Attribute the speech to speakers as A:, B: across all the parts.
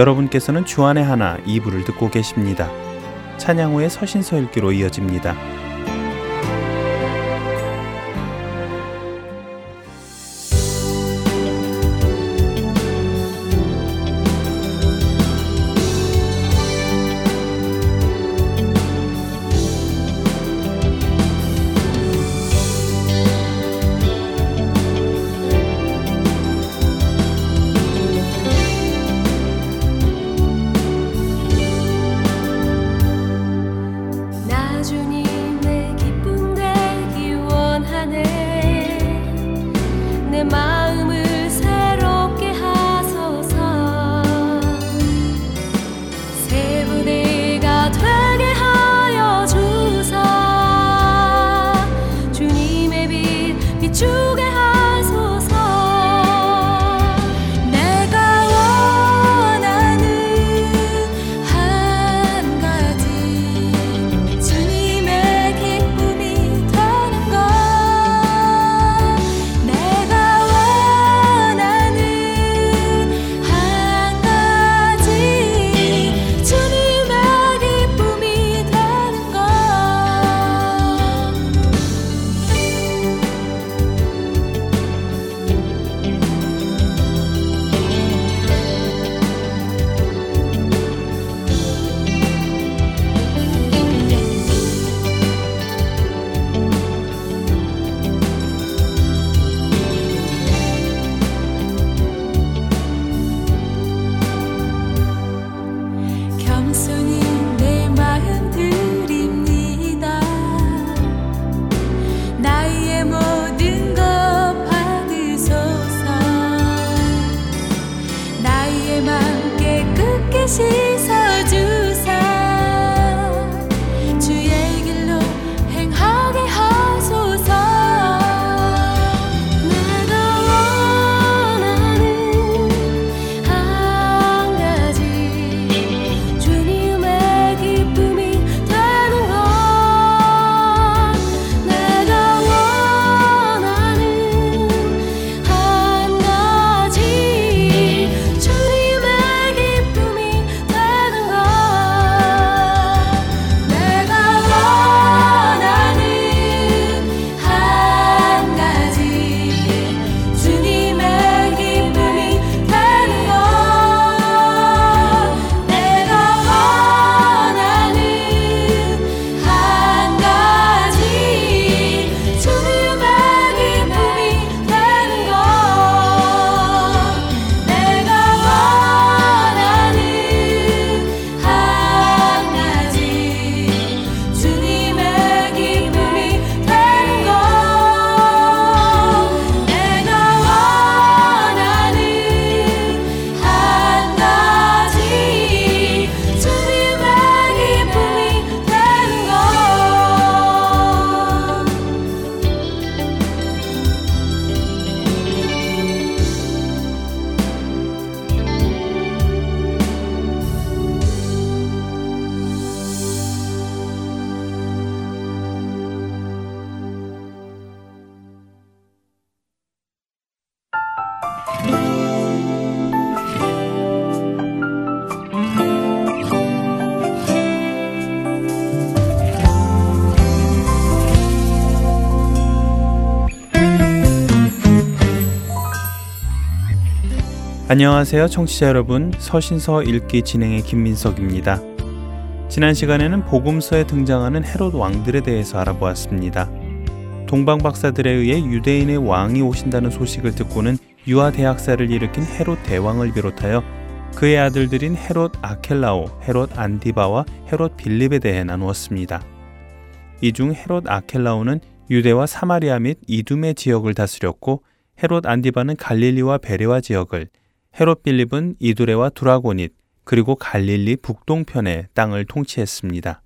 A: 여러분께서는 주안의 하나 2부를 듣고 계십니다. 찬양 후에 서신서 읽기로 이어집니다. 안녕하세요, 청취자 여러분. 서신서 읽기 진행의 김민석입니다. 지난 시간에는 복음서에 등장하는 헤롯 왕들에 대해서 알아보았습니다. 동방 박사들에 의해 유대인의 왕이 오신다는 소식을 듣고는 유아 대학살을 일으킨 헤롯 대왕을 비롯하여 그의 아들들인 헤롯 아켈라오, 헤롯 안디바와 헤롯 빌립에 대해 나누었습니다. 이 중 헤롯 아켈라오는 유대와 사마리아 및 이둠의 지역을 다스렸고 헤롯 안디바는 갈릴리와 베레와 지역을, 헤롯 빌립은 이두레와 두라고닛 그리고 갈릴리 북동편의 땅을 통치했습니다.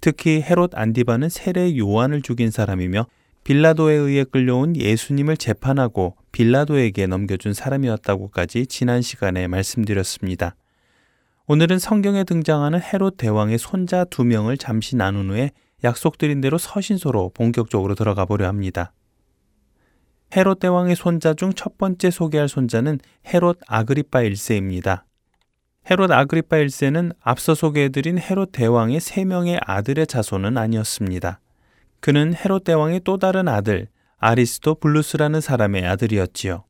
A: 특히 헤롯 안디바는 세례 요한을 죽인 사람이며 빌라도에 의해 끌려온 예수님을 재판하고 빌라도에게 넘겨준 사람이었다고까지 지난 시간에 말씀드렸습니다. 오늘은 성경에 등장하는 헤롯 대왕의 손자 두 명을 잠시 나눈 후에 약속드린 대로 서신소로 본격적으로 들어가 보려 합니다. 헤롯 대왕의 손자 중 첫 번째 소개할 손자는 헤롯 아그리파 1세입니다.
B: 헤롯 아그리파 1세는 앞서 소개해드린 헤롯 대왕의 세 명의 아들의 자손은 아니었습니다. 그는 헤롯 대왕의 또 다른 아들 아리스토불루스라는 사람의 아들이었지요.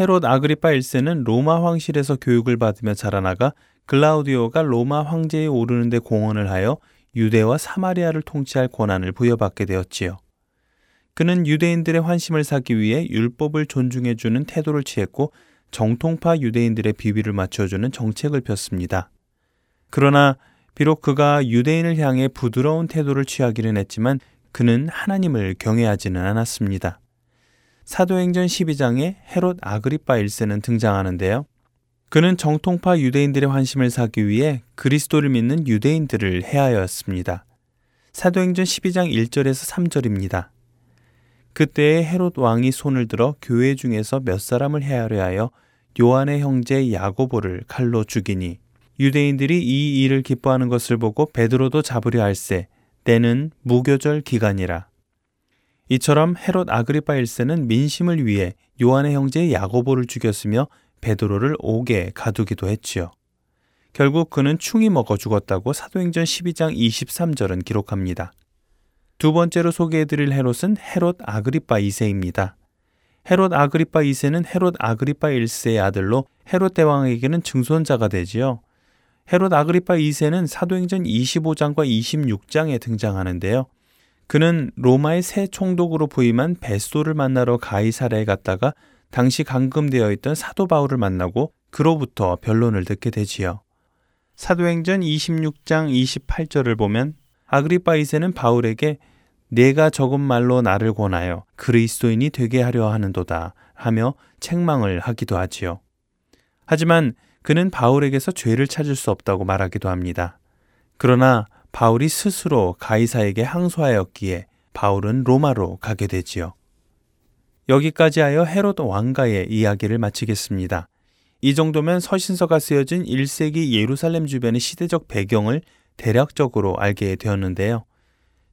B: 헤롯 아그리파 1세는 로마 황실에서 교육을 받으며 자라나가 글라우디오가 로마 황제에 오르는데 공헌을 하여 유대와 사마리아를 통치할 권한을 부여받게 되었지요. 그는 유대인들의 환심을 사기 위해 율법을 존중해주는 태도를 취했고 정통파 유대인들의 비비를 맞춰주는 정책을 폈습니다. 그러나 비록 그가 유대인을 향해 부드러운 태도를 취하기는 했지만 그는 하나님을 경외하지는 않았습니다. 사도행전 12장에 헤롯 아그리파 1세는 등장하는데요. 그는 정통파 유대인들의 환심을 사기 위해 그리스도를 믿는 유대인들을 해하였습니다. 사도행전 12장 1절에서 3절입니다. 그때에 헤롯 왕이 손을 들어 교회 중에서 몇 사람을 해하려 하여 요한의 형제 야고보를 칼로 죽이니 유대인들이 이 일을 기뻐하는 것을 보고 베드로도 잡으려 할세 때는 무교절 기간이라 이처럼 헤롯 아그리파 1세는 민심을 위해 요한의 형제 야고보를 죽였으며 베드로를 옥에 가두기도 했지요. 결국 그는 충이 먹어 죽었다고 사도행전 12장 23절은 기록합니다. 두 번째로 소개해드릴 헤롯은 헤롯 아그리파 2세입니다. 헤롯 아그리파 2세는 헤롯 아그리파 1세의 아들로 헤롯 대왕에게는 증손자가 되지요. 헤롯 아그리파 2세는 사도행전 25장과 26장에 등장하는데요. 그는 로마의 새 총독으로 부임한 베스도를 만나러 가이사라에 갔다가 당시 감금되어 있던 사도 바울을 만나고 그로부터 변론을 듣게 되지요. 사도행전 26장 28절을 보면 아그리파 2세는 바울에게 내가 적은 말로 나를 권하여 그리스도인이 되게 하려 하는도다 하며 책망을 하기도 하지요. 하지만 그는 바울에게서 죄를 찾을 수 없다고 말하기도 합니다. 그러나 바울이 스스로 가이사에게 항소하였기에 바울은 로마로 가게 되지요. 여기까지 하여 헤롯 왕가의 이야기를 마치겠습니다. 이 정도면 서신서가 쓰여진 1세기 예루살렘 주변의 시대적 배경을 대략적으로 알게 되었는데요.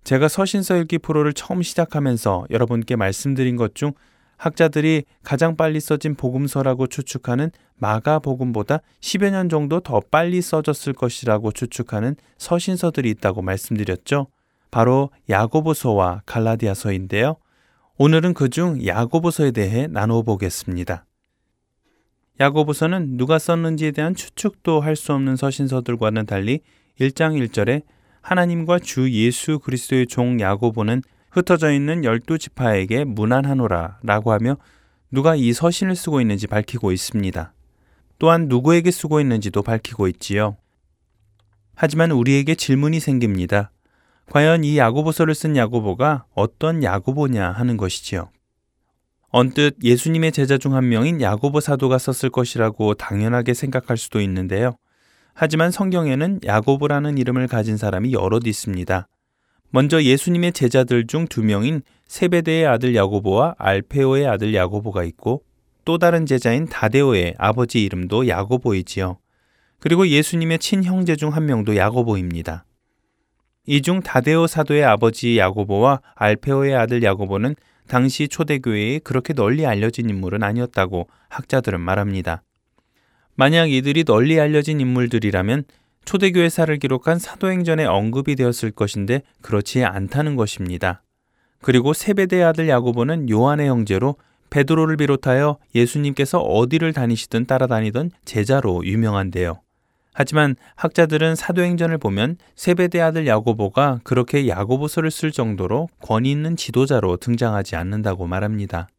B: 제가 서신서 읽기 프로를 처음 시작하면서 여러분께 말씀드린 것 중 학자들이 가장 빨리 써진 복음서라고 추측하는 마가복음보다 10여 년 정도 더 빨리 써졌을 것이라고 추측하는 서신서들이 있다고 말씀드렸죠. 바로 야고보서와 갈라디아서인데요. 오늘은 그중 야고보서에 대해 나눠 보겠습니다. 야고보서는 누가 썼는지에 대한 추측도 할 수 없는 서신서들과는 달리 1장 1절에 하나님과 주 예수 그리스도의 종 야고보는 흩어져 있는 열두 지파에게 무난하노라 라고 하며 누가 이 서신을 쓰고 있는지 밝히고 있습니다. 또한 누구에게 쓰고 있는지도 밝히고 있지요. 하지만 우리에게 질문이 생깁니다. 과연 이 야고보서를 쓴 야고보가 어떤 야고보냐 하는 것이지요. 언뜻 예수님의 제자 중 한 명인 야고보 사도가 썼을 것이라고 당연하게 생각할 수도 있는데요. 하지만 성경에는 야고보라는 이름을 가진 사람이 여럿 있습니다. 먼저 예수님의 제자들 중 두 명인 세베대의 아들 야고보와 알페오의 아들 야고보가 있고 또 다른 제자인 다데오의 아버지 이름도 야고보이지요. 그리고 예수님의 친형제 중 한 명도 야고보입니다. 이 중 다데오 사도의 아버지 야고보와 알페오의 아들 야고보는 당시 초대교회에 그렇게 널리 알려진 인물은 아니었다고 학자들은 말합니다. 만약 이들이 널리 알려진 인물들이라면 초대교회사를 기록한 사도행전에 언급이 되었을 것인데 그렇지 않다는 것입니다. 그리고 세베대 아들 야고보는 요한의 형제로 베드로를 비롯하여 예수님께서 어디를 다니시든 따라다니던 제자로 유명한데요. 하지만 학자들은 사도행전을 보면 세베대 아들 야고보가 그렇게 야고보서를 쓸 정도로 권위 있는 지도자로 등장하지 않는다고 말합니다.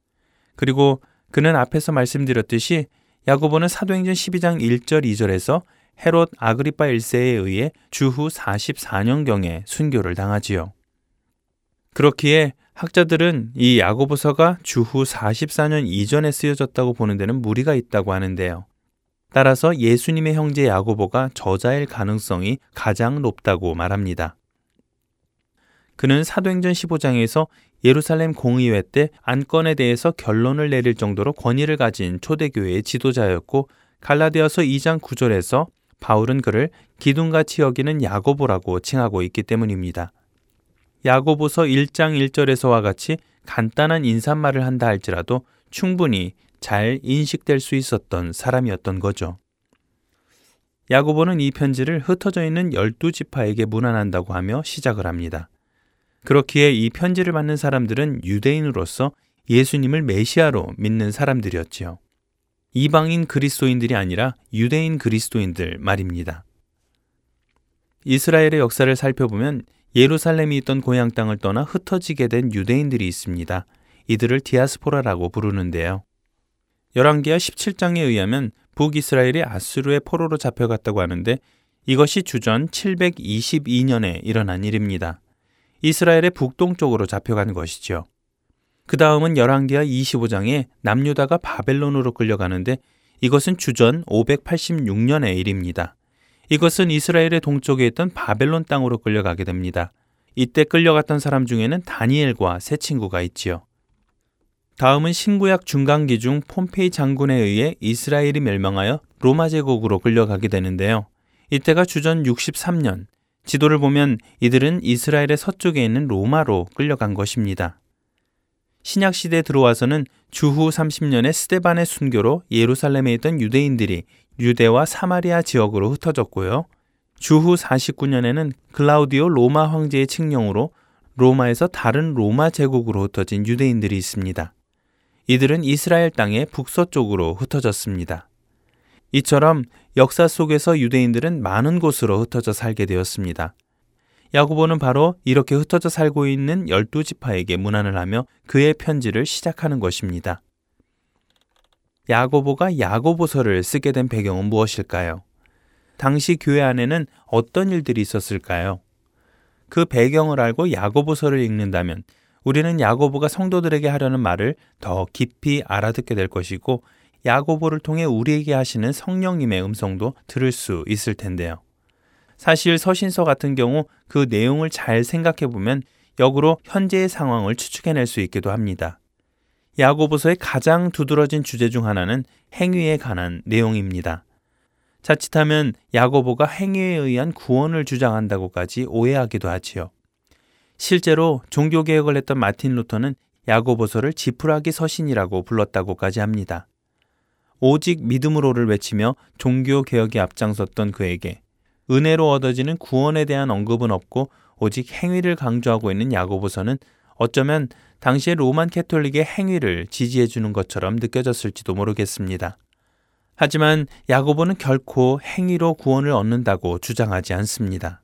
B: 그리고 그는 앞에서 말씀드렸듯이 야고보는 사도행전 12장 1절 2절에서 헤롯 아그리파 1세에 의해 주후 44년경에 순교를 당하지요. 그렇기에 학자들은 이 야고보서가 주후 44년 이전에 쓰여졌다고 보는 데는 무리가 있다고 하는데요. 따라서 예수님의 형제 야고보가 저자일 가능성이 가장 높다고 말합니다. 그는 사도행전 15장에서 예루살렘 공의회 때 안건에 대해서 결론을 내릴 정도로 권위를 가진 초대교회의 지도자였고 갈라디아서 2장 9절에서 바울은 그를 기둥같이 여기는 야고보라고 칭하고 있기 때문입니다. 야고보서 1장 1절에서와 같이 간단한 인사말을 한다 할지라도 충분히 잘 인식될 수 있었던 사람이었던 거죠. 야고보는 이 편지를 흩어져 있는 열두 지파에게 문안한다고 하며 시작을 합니다. 그렇기에 이 편지를 받는 사람들은 유대인으로서 예수님을 메시아로 믿는 사람들이었지요. 이방인 그리스도인들이 아니라 유대인 그리스도인들 말입니다. 이스라엘의 역사를 살펴보면 예루살렘이 있던 고향 땅을 떠나 흩어지게 된 유대인들이 있습니다. 이들을 디아스포라라고 부르는데요. 열왕기하 17장에 의하면 북이스라엘이 아수르의 포로로 잡혀갔다고 하는데 이것이 주전 722년에 일어난 일입니다. 이스라엘의 북동쪽으로 잡혀간 것이죠. 그 다음은 열왕기하 25장에 남유다가 바벨론으로 끌려가는데 이것은 주전 586년의 일입니다. 이것은 이스라엘의 동쪽에 있던 바벨론 땅으로 끌려가게 됩니다. 이때 끌려갔던 사람 중에는 다니엘과 세 친구가 있지요. 다음은 신구약 중간기 중 폼페이 장군에 의해 이스라엘이 멸망하여 로마 제국으로 끌려가게 되는데요. 이때가 주전 63년. 지도를 보면 이들은 이스라엘의 서쪽에 있는 로마로 끌려간 것입니다. 신약 시대에 들어와서는 주후 30년의 스테반의 순교로 예루살렘에 있던 유대인들이 유대와 사마리아 지역으로 흩어졌고요. 주후 49년에는 클라우디오 로마 황제의 칙령으로 로마에서 다른 로마 제국으로 흩어진 유대인들이 있습니다. 이들은 이스라엘 땅의 북서쪽으로 흩어졌습니다. 이처럼 역사 속에서 유대인들은 많은 곳으로 흩어져 살게 되었습니다. 야고보는 바로 이렇게 흩어져 살고 있는 열두 지파에게 문안을 하며 그의 편지를 시작하는 것입니다. 야고보가 야고보서를 쓰게 된 배경은 무엇일까요? 당시 교회 안에는 어떤 일들이 있었을까요? 그 배경을 알고 야고보서를 읽는다면 우리는 야고보가 성도들에게 하려는 말을 더 깊이 알아듣게 될 것이고 야고보를 통해 우리에게 하시는 성령님의 음성도 들을 수 있을 텐데요. 사실 서신서 같은 경우 그 내용을 잘 생각해 보면 역으로 현재의 상황을 추측해낼 수 있기도 합니다. 야고보서의 가장 두드러진 주제 중 하나는 행위에 관한 내용입니다. 자칫하면 야고보가 행위에 의한 구원을 주장한다고까지 오해하기도 하지요. 실제로 종교개혁을 했던 마틴 루터는 야고보서를 지푸라기 서신이라고 불렀다고까지 합니다. 오직 믿음으로를 외치며 종교 개혁에 앞장섰던 그에게 은혜로 얻어지는 구원에 대한 언급은 없고 오직 행위를 강조하고 있는 야고보서는 어쩌면 당시의 로만 캐톨릭의 행위를 지지해 주는 것처럼 느껴졌을지도 모르겠습니다. 하지만 야고보는 결코 행위로 구원을 얻는다고 주장하지 않습니다.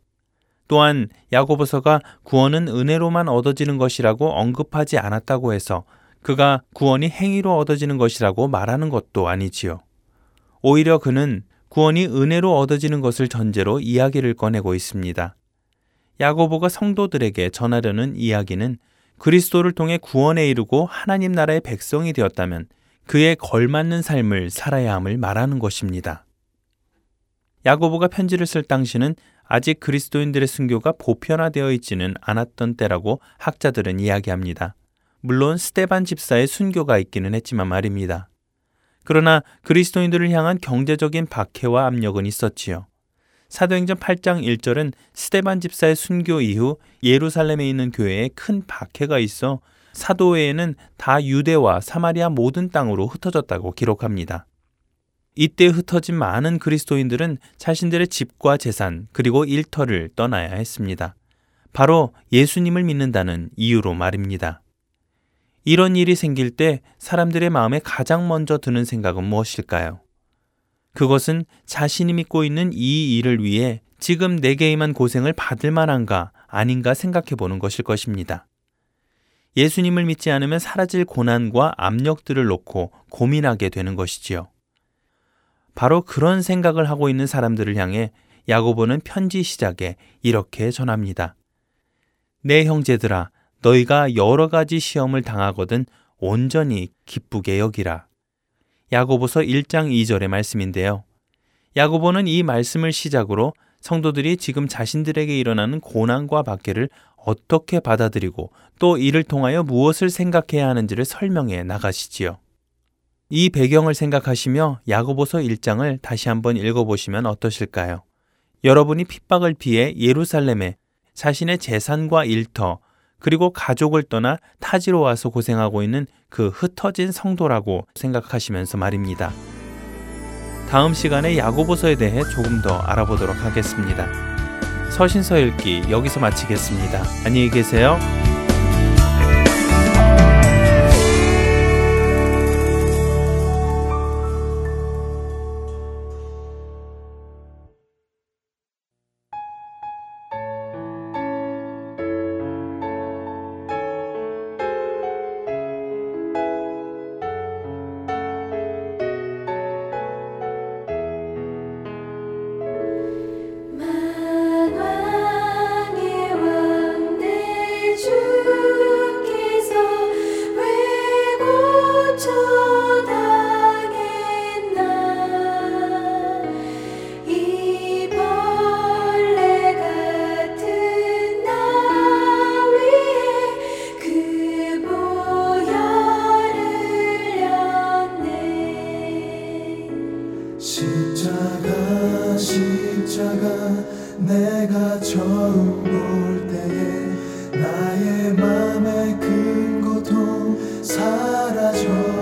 B: 또한 야고보서가 구원은 은혜로만 얻어지는 것이라고 언급하지 않았다고 해서 그가 구원이 행위로 얻어지는 것이라고 말하는 것도 아니지요. 오히려 그는 구원이 은혜로 얻어지는 것을 전제로 이야기를 꺼내고 있습니다. 야고보가 성도들에게 전하려는 이야기는 그리스도를 통해 구원에 이르고 하나님 나라의 백성이 되었다면 그에 걸맞는 삶을 살아야 함을 말하는 것입니다. 야고보가 편지를 쓸 당시는 아직 그리스도인들의 순교가 보편화되어 있지는 않았던 때라고 학자들은 이야기합니다. 물론 스테반 집사의 순교가 있기는 했지만 말입니다. 그러나 그리스도인들을 향한 경제적인 박해와 압력은 있었지요. 사도행전 8장 1절은 스테반 집사의 순교 이후 예루살렘에 있는 교회에 큰 박해가 있어 사도회에는 다 유대와 사마리아 모든 땅으로 흩어졌다고 기록합니다. 이때 흩어진 많은 그리스도인들은 자신들의 집과 재산 그리고 일터를 떠나야 했습니다. 바로 예수님을 믿는다는 이유로 말입니다. 이런 일이 생길 때 사람들의 마음에 가장 먼저 드는 생각은 무엇일까요? 그것은 자신이 믿고 있는 이 일을 위해 지금 내게 임한 고생을 받을 만한가 아닌가 생각해 보는 것일 것입니다. 예수님을 믿지 않으면 사라질 고난과 압력들을 놓고 고민하게 되는 것이지요. 바로 그런 생각을 하고 있는 사람들을 향해 야고보는 편지 시작에 이렇게 전합니다. 내 형제들아, 너희가 여러 가지 시험을 당하거든 온전히 기쁘게 여기라. 야고보서 1장 2절의 말씀인데요. 야고보는 이 말씀을 시작으로 성도들이 지금 자신들에게 일어나는 고난과 박해를 어떻게 받아들이고 또 이를 통하여 무엇을 생각해야 하는지를 설명해 나가시지요. 이 배경을 생각하시며 야고보서 1장을 다시 한번 읽어보시면 어떠실까요? 여러분이 핍박을 피해 예루살렘에 자신의 재산과 일터, 그리고 가족을 떠나 타지로 와서 고생하고 있는 그 흩어진 성도라고 생각하시면서 말입니다.
A: 다음 시간에 야고보서에 대해 조금 더 알아보도록 하겠습니다. 서신서 읽기 여기서 마치겠습니다. 안녕히 계세요.
C: 내가 처음 볼 때에 나의 맘의 큰 고통 사라져.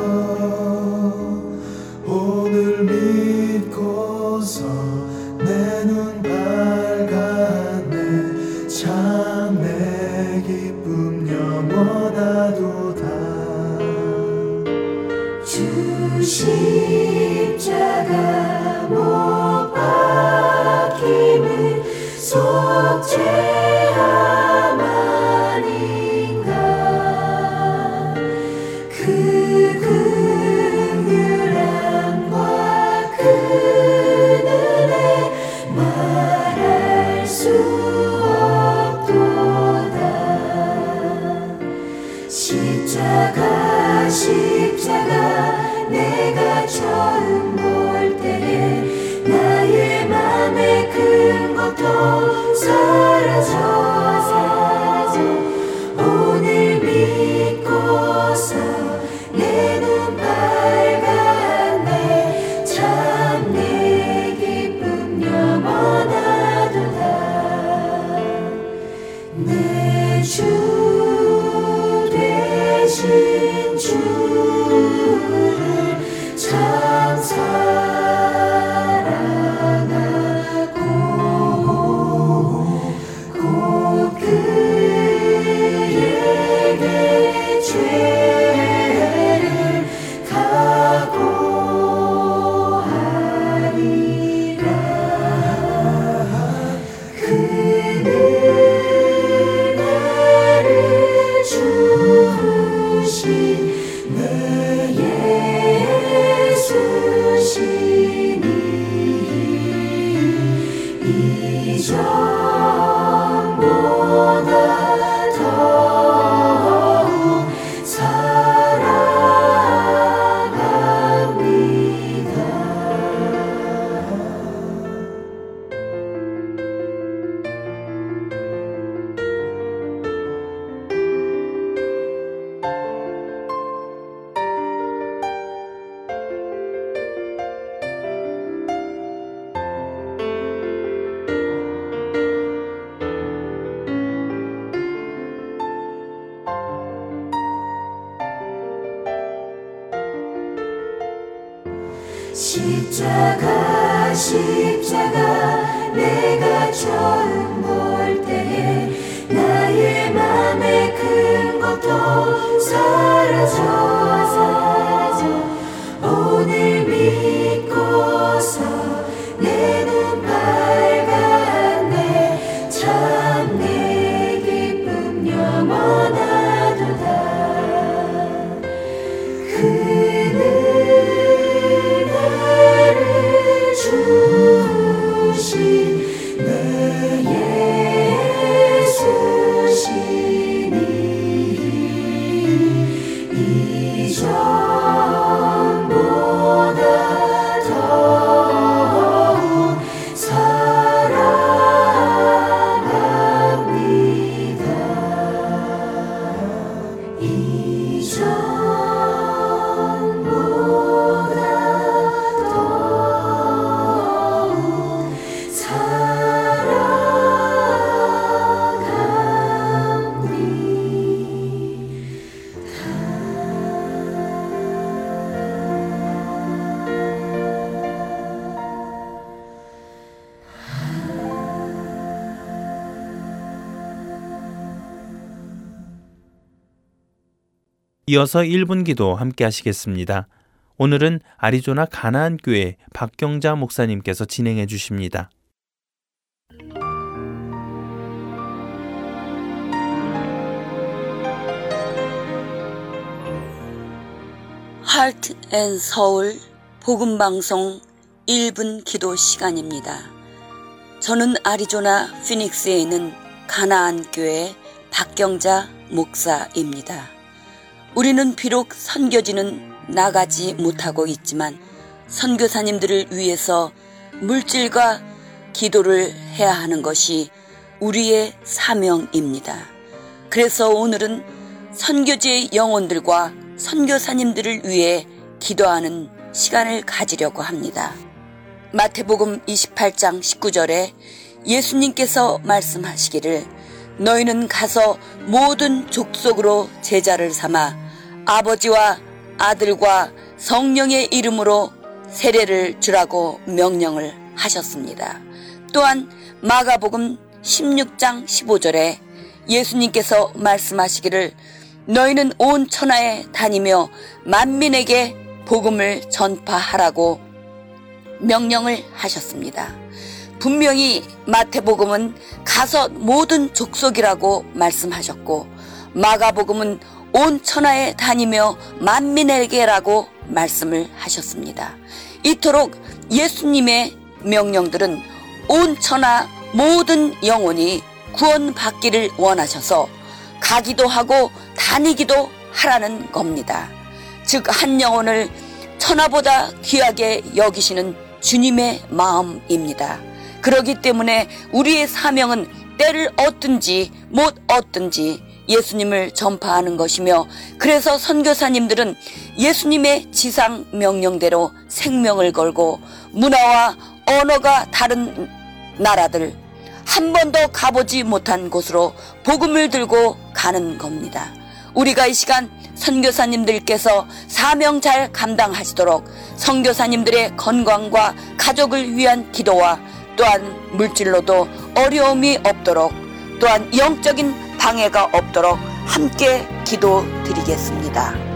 B: 이어서 1분 기도 함께 하시겠습니다. 오늘은 아리조나 가나안 교회 박경자 목사님께서 진행해 주십니다.
D: Heart and Soul 복음 방송 1분 기도 시간입니다. 저는 아리조나 피닉스에 있는 가나안 교회 박경자 목사입니다. 우리는 비록 선교지는 나가지 못하고 있지만 선교사님들을 위해서 물질과 기도를 해야 하는 것이 우리의 사명입니다. 그래서 오늘은 선교지의 영혼들과 선교사님들을 위해 기도하는 시간을 가지려고 합니다. 마태복음 28장 19절에 예수님께서 말씀하시기를 너희는 가서 모든 족속으로 제자를 삼아 아버지와 아들과 성령의 이름으로 세례를 주라고 명령을 하셨습니다. 또한 마가복음 16장 15절에 예수님께서 말씀하시기를 너희는 온 천하에 다니며 만민에게 복음을 전파하라고 명령을 하셨습니다. 분명히 마태복음은 가서 모든 족속이라고 말씀하셨고 마가복음은 온 천하에 다니며 만민에게라고 말씀을 하셨습니다. 이토록 예수님의 명령들은 온 천하 모든 영혼이 구원받기를 원하셔서 가기도 하고 다니기도 하라는 겁니다. 즉, 한 영혼을 천하보다 귀하게 여기시는 주님의 마음입니다. 그러기 때문에 우리의 사명은 때를 얻든지 못 얻든지 예수님을 전파하는 것이며 그래서 선교사님들은 예수님의 지상 명령대로 생명을 걸고 문화와 언어가 다른 나라들 한 번도 가보지 못한 곳으로 복음을 들고 가는 겁니다. 우리가 이 시간 선교사님들께서 사명 잘 감당하시도록 선교사님들의 건강과 가족을 위한 기도와 또한 물질로도 어려움이 없도록 또한 영적인 방해가 없도록 함께 기도 드리겠습니다.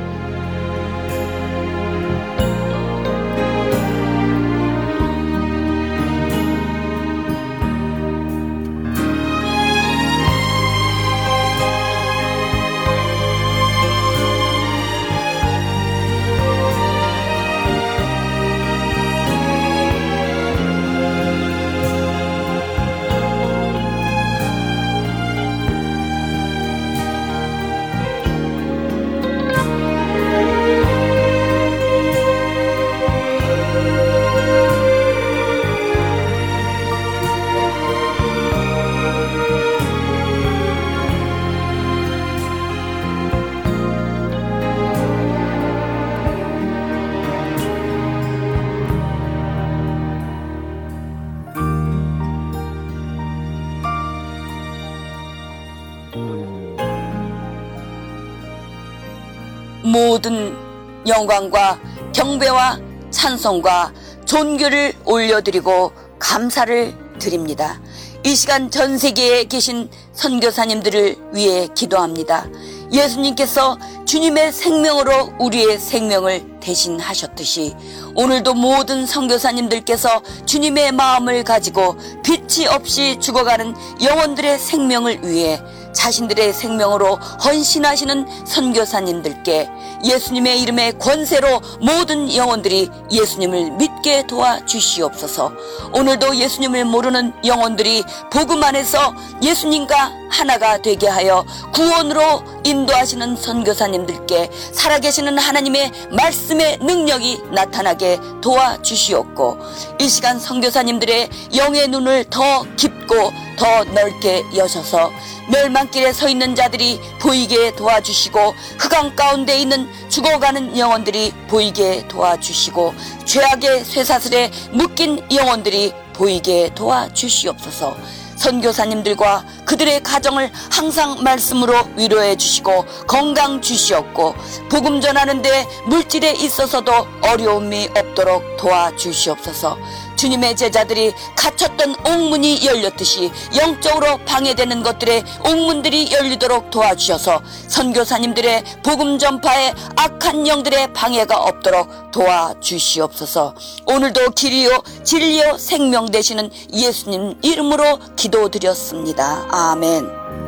D: 영광과 경배와 찬송과 존귀를 올려드리고 감사를 드립니다. 이 시간 전 세계에 계신 선교사님들을 위해 기도합니다. 예수님께서 주님의 생명으로 우리의 생명을 대신하셨듯이 오늘도 모든 선교사님들께서 주님의 마음을 가지고 빛이 없이 죽어가는 영혼들의 생명을 위해 자신들의 생명으로 헌신하시는 선교사님들께 예수님의 이름의 권세로 모든 영혼들이 예수님을 믿게 도와 주시옵소서. 오늘도 예수님을 모르는 영혼들이 복음 안에서 예수님과 하나가 되게 하여 구원으로 인도하시는 선교사님들께 살아계시는 하나님의 말씀의 능력이 나타나게 도와 주시옵고 이 시간 선교사님들의 영의 눈을 더 깊고 더 넓게 여셔서 멸망길에 서 있는 자들이 보이게 도와주시고 흑암 가운데 있는 죽어가는 영혼들이 보이게 도와주시고 죄악의 쇠사슬에 묶인 영혼들이 보이게 도와주시옵소서. 선교사님들과 그들의 가정을 항상 말씀으로 위로해 주시고 건강 주시옵고 복음 전하는 데 물질에 있어서도 어려움이 없도록 도와주시옵소서. 주님의 제자들이 갇혔던 옥문이 열렸듯이 영적으로 방해되는 것들의 옥문들이 열리도록 도와주셔서 선교사님들의 복음 전파에 악한 영들의 방해가 없도록 도와주시옵소서. 오늘도 길이요 진리요 생명 되시는 예수님 이름으로 기도드렸습니다. 아멘.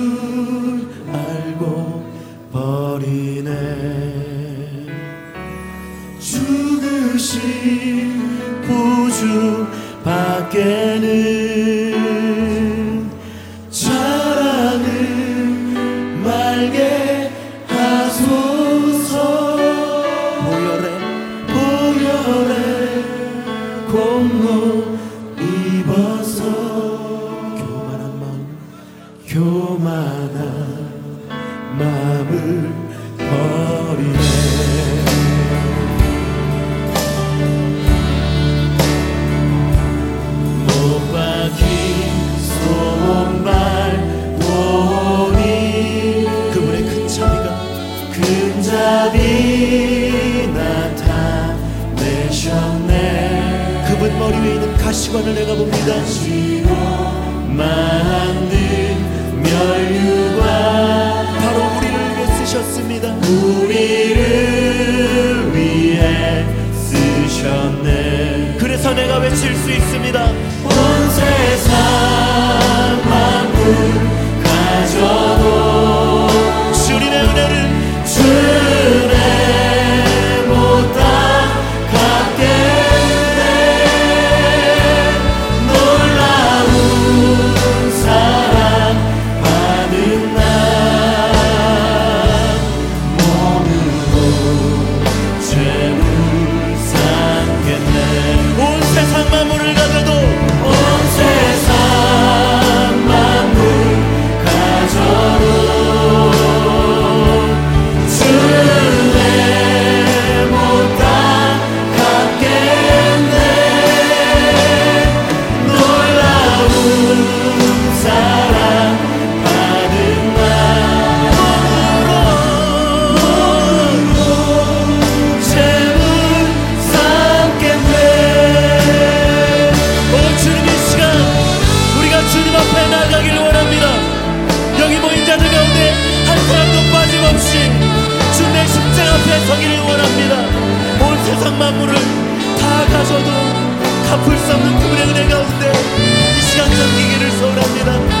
E: 시관을 세상 만물을 다 가져도 갚을 수 없는 그분의 은혜 가운데 이 시간 잠기기를 소원합니다.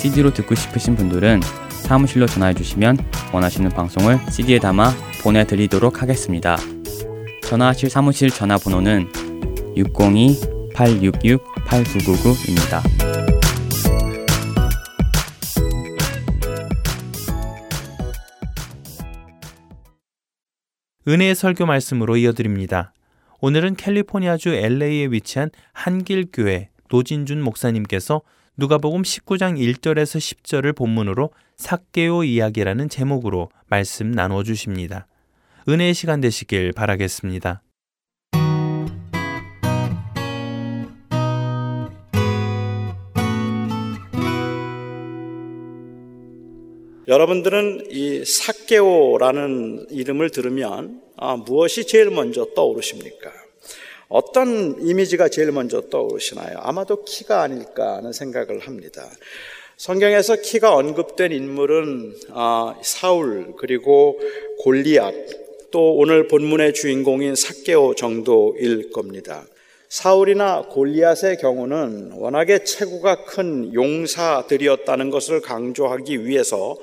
F: CD로 듣고 싶으신 분들은 사무실로 전화해 주시면 원하시는 방송을 CD에 담아 보내드리도록 하겠습니다. 전화하실 사무실 전화번호는 602-866-8999입니다.
B: 은혜의 설교 말씀으로 이어드립니다. 오늘은 캘리포니아주 LA에 위치한 한길교회 노진준 목사님께서 누가복음 19장 1절에서 10절을 본문으로 삭개오 이야기라는 제목으로 말씀 나누어 주십니다. 은혜의 시간 되시길 바라겠습니다.
G: 여러분들은 이 삭개오라는 이름을 들으면 아, 무엇이 제일 먼저 떠오르십니까? 어떤 이미지가 제일 먼저 떠오르시나요? 아마도 키가 아닐까 하는 생각을 합니다. 성경에서 키가 언급된 인물은 아, 사울 그리고 골리앗 또 오늘 본문의 주인공인 삭개오 정도일 겁니다. 사울이나 골리앗의 경우는 워낙에 체구가 큰 용사들이었다는 것을 강조하기 위해서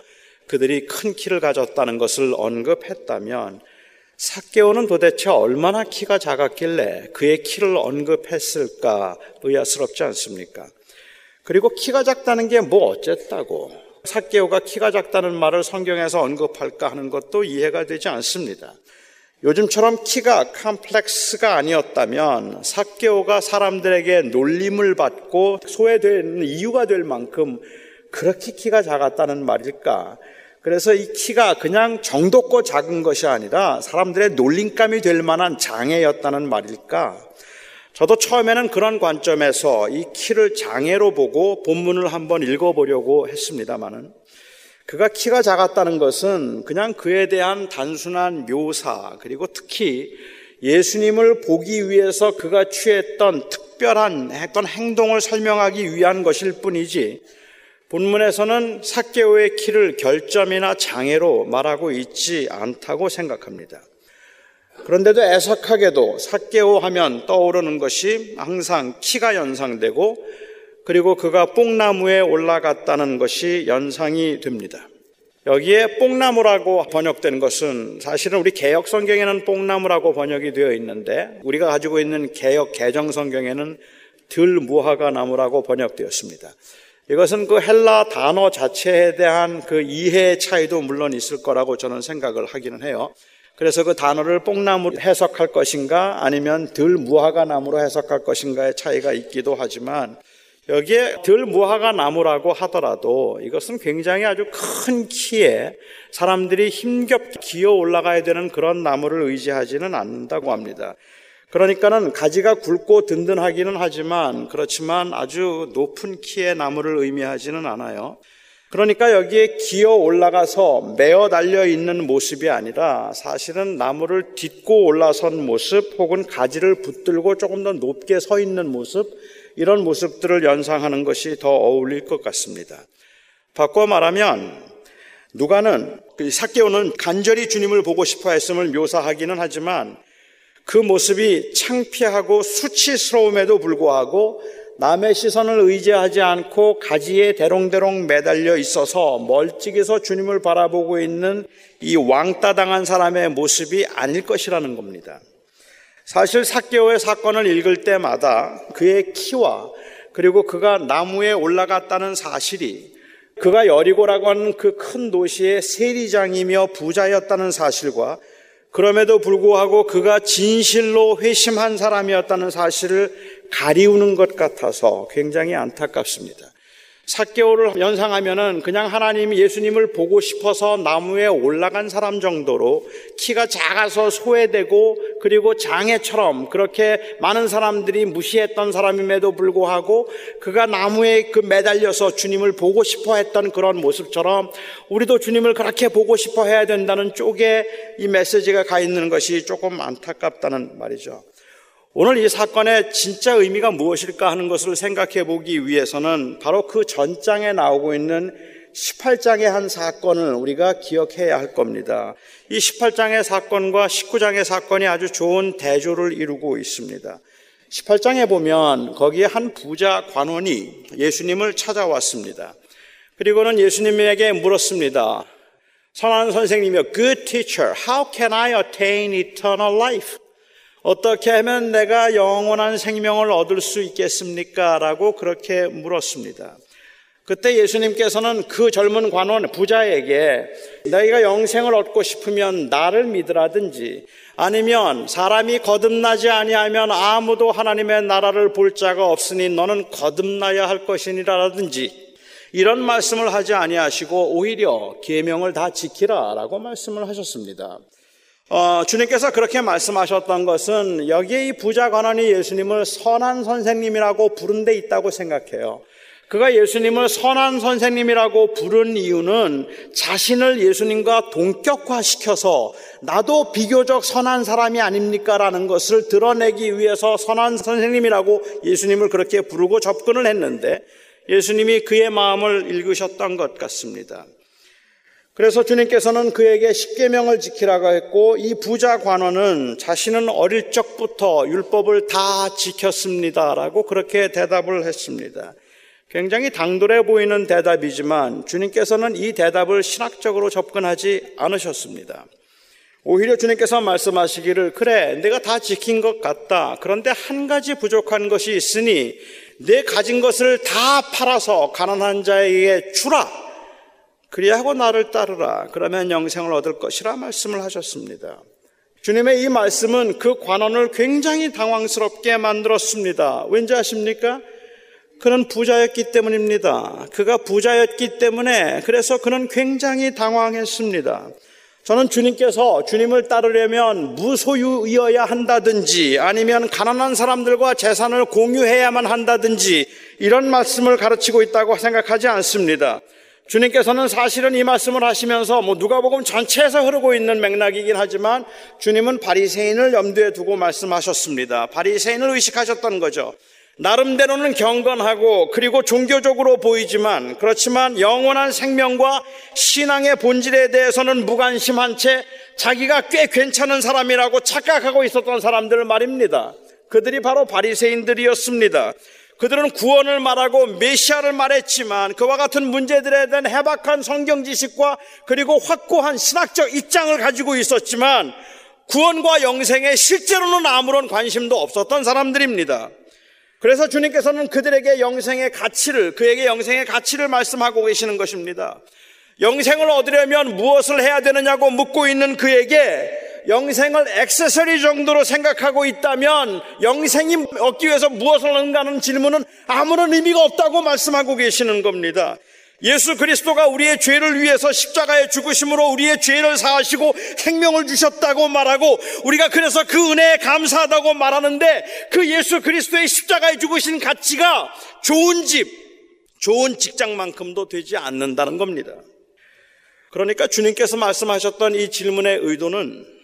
G: 그들이 큰 키를 가졌다는 것을 언급했다면 사개오는 도대체 얼마나 키가 작았길래 그의 키를 언급했을까 의아스럽지 않습니까? 그리고 키가 작다는 게 뭐 어쨌다고 사개오가 키가 작다는 말을 성경에서 언급할까 하는 것도 이해가 되지 않습니다. 요즘처럼 키가 컴플렉스가 아니었다면 사개오가 사람들에게 놀림을 받고 소외되는 이유가 될 만큼 그렇게 키가 작았다는 말일까? 그래서 이 키가 그냥 정도껏 작은 것이 아니라 사람들의 놀림감이 될 만한 장애였다는 말일까? 저도 처음에는 그런 관점에서 이 키를 장애로 보고 본문을 한번 읽어보려고 했습니다만은 그가 키가 작았다는 것은 그냥 그에 대한 단순한 묘사 그리고 특히 예수님을 보기 위해서 그가 취했던 특별한 했던 행동을 설명하기 위한 것일 뿐이지 본문에서는 사개오의 키를 결점이나 장애로 말하고 있지 않다고 생각합니다. 그런데도 애석하게도 사개오 하면 떠오르는 것이 항상 키가 연상되고 그리고 그가 뽕나무에 올라갔다는 것이 연상이 됩니다. 여기에 뽕나무라고 번역된 것은 사실은 우리 개혁 성경에는 뽕나무라고 번역이 되어 있는데 우리가 가지고 있는 개혁 개정 성경에는 들무화과 나무라고 번역되었습니다. 이것은 그 헬라 단어 자체에 대한 그 이해 차이도 물론 있을 거라고 저는 생각을 하기는 해요. 그래서 그 단어를 뽕나무로 해석할 것인가 아니면 들 무화과 나무로 해석할 것인가의 차이가 있기도 하지만 여기에 들 무화과 나무라고 하더라도 이것은 굉장히 아주 큰 키에 사람들이 힘겹게 기어 올라가야 되는 그런 나무를 의지하지는 않는다고 합니다. 그러니까는 가지가 굵고 든든하기는 하지만 그렇지만 아주 높은 키의 나무를 의미하지는 않아요. 그러니까 여기에 기어 올라가서 매어 달려 있는 모습이 아니라 사실은 나무를 딛고 올라선 모습 혹은 가지를 붙들고 조금 더 높게 서 있는 모습 이런 모습들을 연상하는 것이 더 어울릴 것 같습니다. 바꿔 말하면 누가는 그 사개오는 간절히 주님을 보고 싶어 했음을 묘사하기는 하지만 그 모습이 창피하고 수치스러움에도 불구하고 남의 시선을 의지하지 않고 가지에 대롱대롱 매달려 있어서 멀찍이서 주님을 바라보고 있는 이 왕따 당한 사람의 모습이 아닐 것이라는 겁니다. 사실 사개오의 사건을 읽을 때마다 그의 키와 그리고 그가 나무에 올라갔다는 사실이 그가 여리고라고 하는 그 큰 도시의 세리장이며 부자였다는 사실과 그럼에도 불구하고 그가 진실로 회심한 사람이었다는 사실을 가리우는 것 같아서 굉장히 안타깝습니다. 사개월을 연상하면은 그냥 하나님이 예수님을 보고 싶어서 나무에 올라간 사람 정도로 키가 작아서 소외되고 그리고 장애처럼 그렇게 많은 사람들이 무시했던 사람임에도 불구하고 그가 나무에 그 매달려서 주님을 보고 싶어 했던 그런 모습처럼 우리도 주님을 그렇게 보고 싶어 해야 된다는 쪽에 이 메시지가 가 있는 것이 조금 안타깝다는 말이죠. 오늘 이 사건의 진짜 의미가 무엇일까 하는 것을 생각해 보기 위해서는 바로 그 전장에 나오고 있는 18장의 한 사건을 우리가 기억해야 할 겁니다. 이 18장의 사건과 19장의 사건이 아주 좋은 대조를 이루고 있습니다. 18장에 보면 거기에 한 부자 관원이 예수님을 찾아왔습니다. 그리고는 예수님에게 물었습니다. 선한 선생님이여, good teacher, how can I attain eternal life? 어떻게 하면 내가 영원한 생명을 얻을 수 있겠습니까? 라고 그렇게 물었습니다. 그때 예수님께서는 그 젊은 관원 부자에게 너희가 영생을 얻고 싶으면 나를 믿으라든지 아니면 사람이 거듭나지 아니하면 아무도 하나님의 나라를 볼 자가 없으니 너는 거듭나야 할 것이니라든지 이런 말씀을 하지 아니하시고 오히려 계명을 다 지키라라고 말씀을 하셨습니다. 어, 주님께서 그렇게 말씀하셨던 것은 여기에 이 부자 관원이 예수님을 선한 선생님이라고 부른 데 있다고 생각해요. 그가 예수님을 선한 선생님이라고 부른 이유는 자신을 예수님과 동격화시켜서 나도 비교적 선한 사람이 아닙니까? 라는 것을 드러내기 위해서 선한 선생님이라고 예수님을 그렇게 부르고 접근을 했는데 예수님이 그의 마음을 읽으셨던 것 같습니다. 그래서 주님께서는 그에게 십계명을 지키라고 했고 이 부자 관원은 자신은 어릴 적부터 율법을 다 지켰습니다라고 그렇게 대답을 했습니다. 굉장히 당돌해 보이는 대답이지만 주님께서는 이 대답을 신학적으로 접근하지 않으셨습니다. 오히려 주님께서 말씀하시기를 그래 내가 다 지킨 것 같다. 그런데 한 가지 부족한 것이 있으니 내 가진 것을 다 팔아서 가난한 자에게 주라. 그리하고 나를 따르라. 그러면 영생을 얻을 것이라 말씀을 하셨습니다. 주님의 이 말씀은 그 관원을 굉장히 당황스럽게 만들었습니다. 왠지 아십니까? 그는 부자였기 때문입니다. 그가 부자였기 때문에 그래서 그는 굉장히 당황했습니다. 저는 주님께서 주님을 따르려면 무소유이어야 한다든지 아니면 가난한 사람들과 재산을 공유해야만 한다든지 이런 말씀을 가르치고 있다고 생각하지 않습니다. 주님께서는 사실은 이 말씀을 하시면서 뭐 누가복음 전체에서 흐르고 있는 맥락이긴 하지만 주님은 바리새인을 염두에 두고 말씀하셨습니다. 바리새인을 의식하셨던 거죠. 나름대로는 경건하고 그리고 종교적으로 보이지만 그렇지만 영원한 생명과 신앙의 본질에 대해서는 무관심한 채 자기가 꽤 괜찮은 사람이라고 착각하고 있었던 사람들 말입니다. 그들이 바로 바리새인들이었습니다. 그들은 구원을 말하고 메시아를 말했지만 그와 같은 문제들에 대한 해박한 성경 지식과 그리고 확고한 신학적 입장을 가지고 있었지만 구원과 영생에 실제로는 아무런 관심도 없었던 사람들입니다. 그래서 주님께서는 그들에게 영생의 가치를, 그에게 영생의 가치를 말씀하고 계시는 것입니다. 영생을 얻으려면 무엇을 해야 되느냐고 묻고 있는 그에게 영생을 액세서리 정도로 생각하고 있다면 영생이 얻기 위해서 무엇을 하는가 하는 질문은 아무런 의미가 없다고 말씀하고 계시는 겁니다. 예수 그리스도가 우리의 죄를 위해서 십자가에 죽으심으로 우리의 죄를 사하시고 생명을 주셨다고 말하고 우리가 그래서 그 은혜에 감사하다고 말하는데 그 예수 그리스도의 십자가에 죽으신 가치가 좋은 집, 좋은 직장만큼도 되지 않는다는 겁니다. 그러니까 주님께서 말씀하셨던 이 질문의 의도는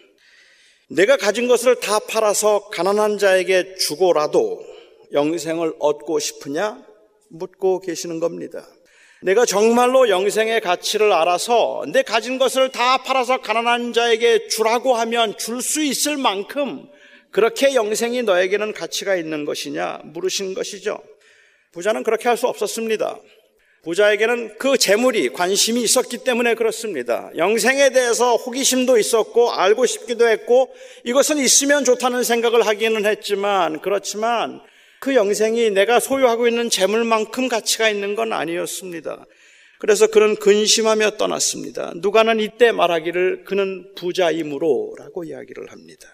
G: 내가 가진 것을 다 팔아서 가난한 자에게 주고라도 영생을 얻고 싶으냐? 묻고 계시는 겁니다. 내가 정말로 영생의 가치를 알아서 내 가진 것을 다 팔아서 가난한 자에게 주라고 하면 줄 수 있을 만큼 그렇게 영생이 너에게는 가치가 있는 것이냐 물으신 것이죠. 부자는 그렇게 할 수 없었습니다. 부자에게는 그 재물이 관심이 있었기 때문에 그렇습니다. 영생에 대해서 호기심도 있었고 알고 싶기도 했고 이것은 있으면 좋다는 생각을 하기는 했지만 그렇지만 그 영생이 내가 소유하고 있는 재물만큼 가치가 있는 건 아니었습니다. 그래서 그는 근심하며 떠났습니다. 누가는 이때 말하기를 그는 부자이므로라고 이야기를 합니다.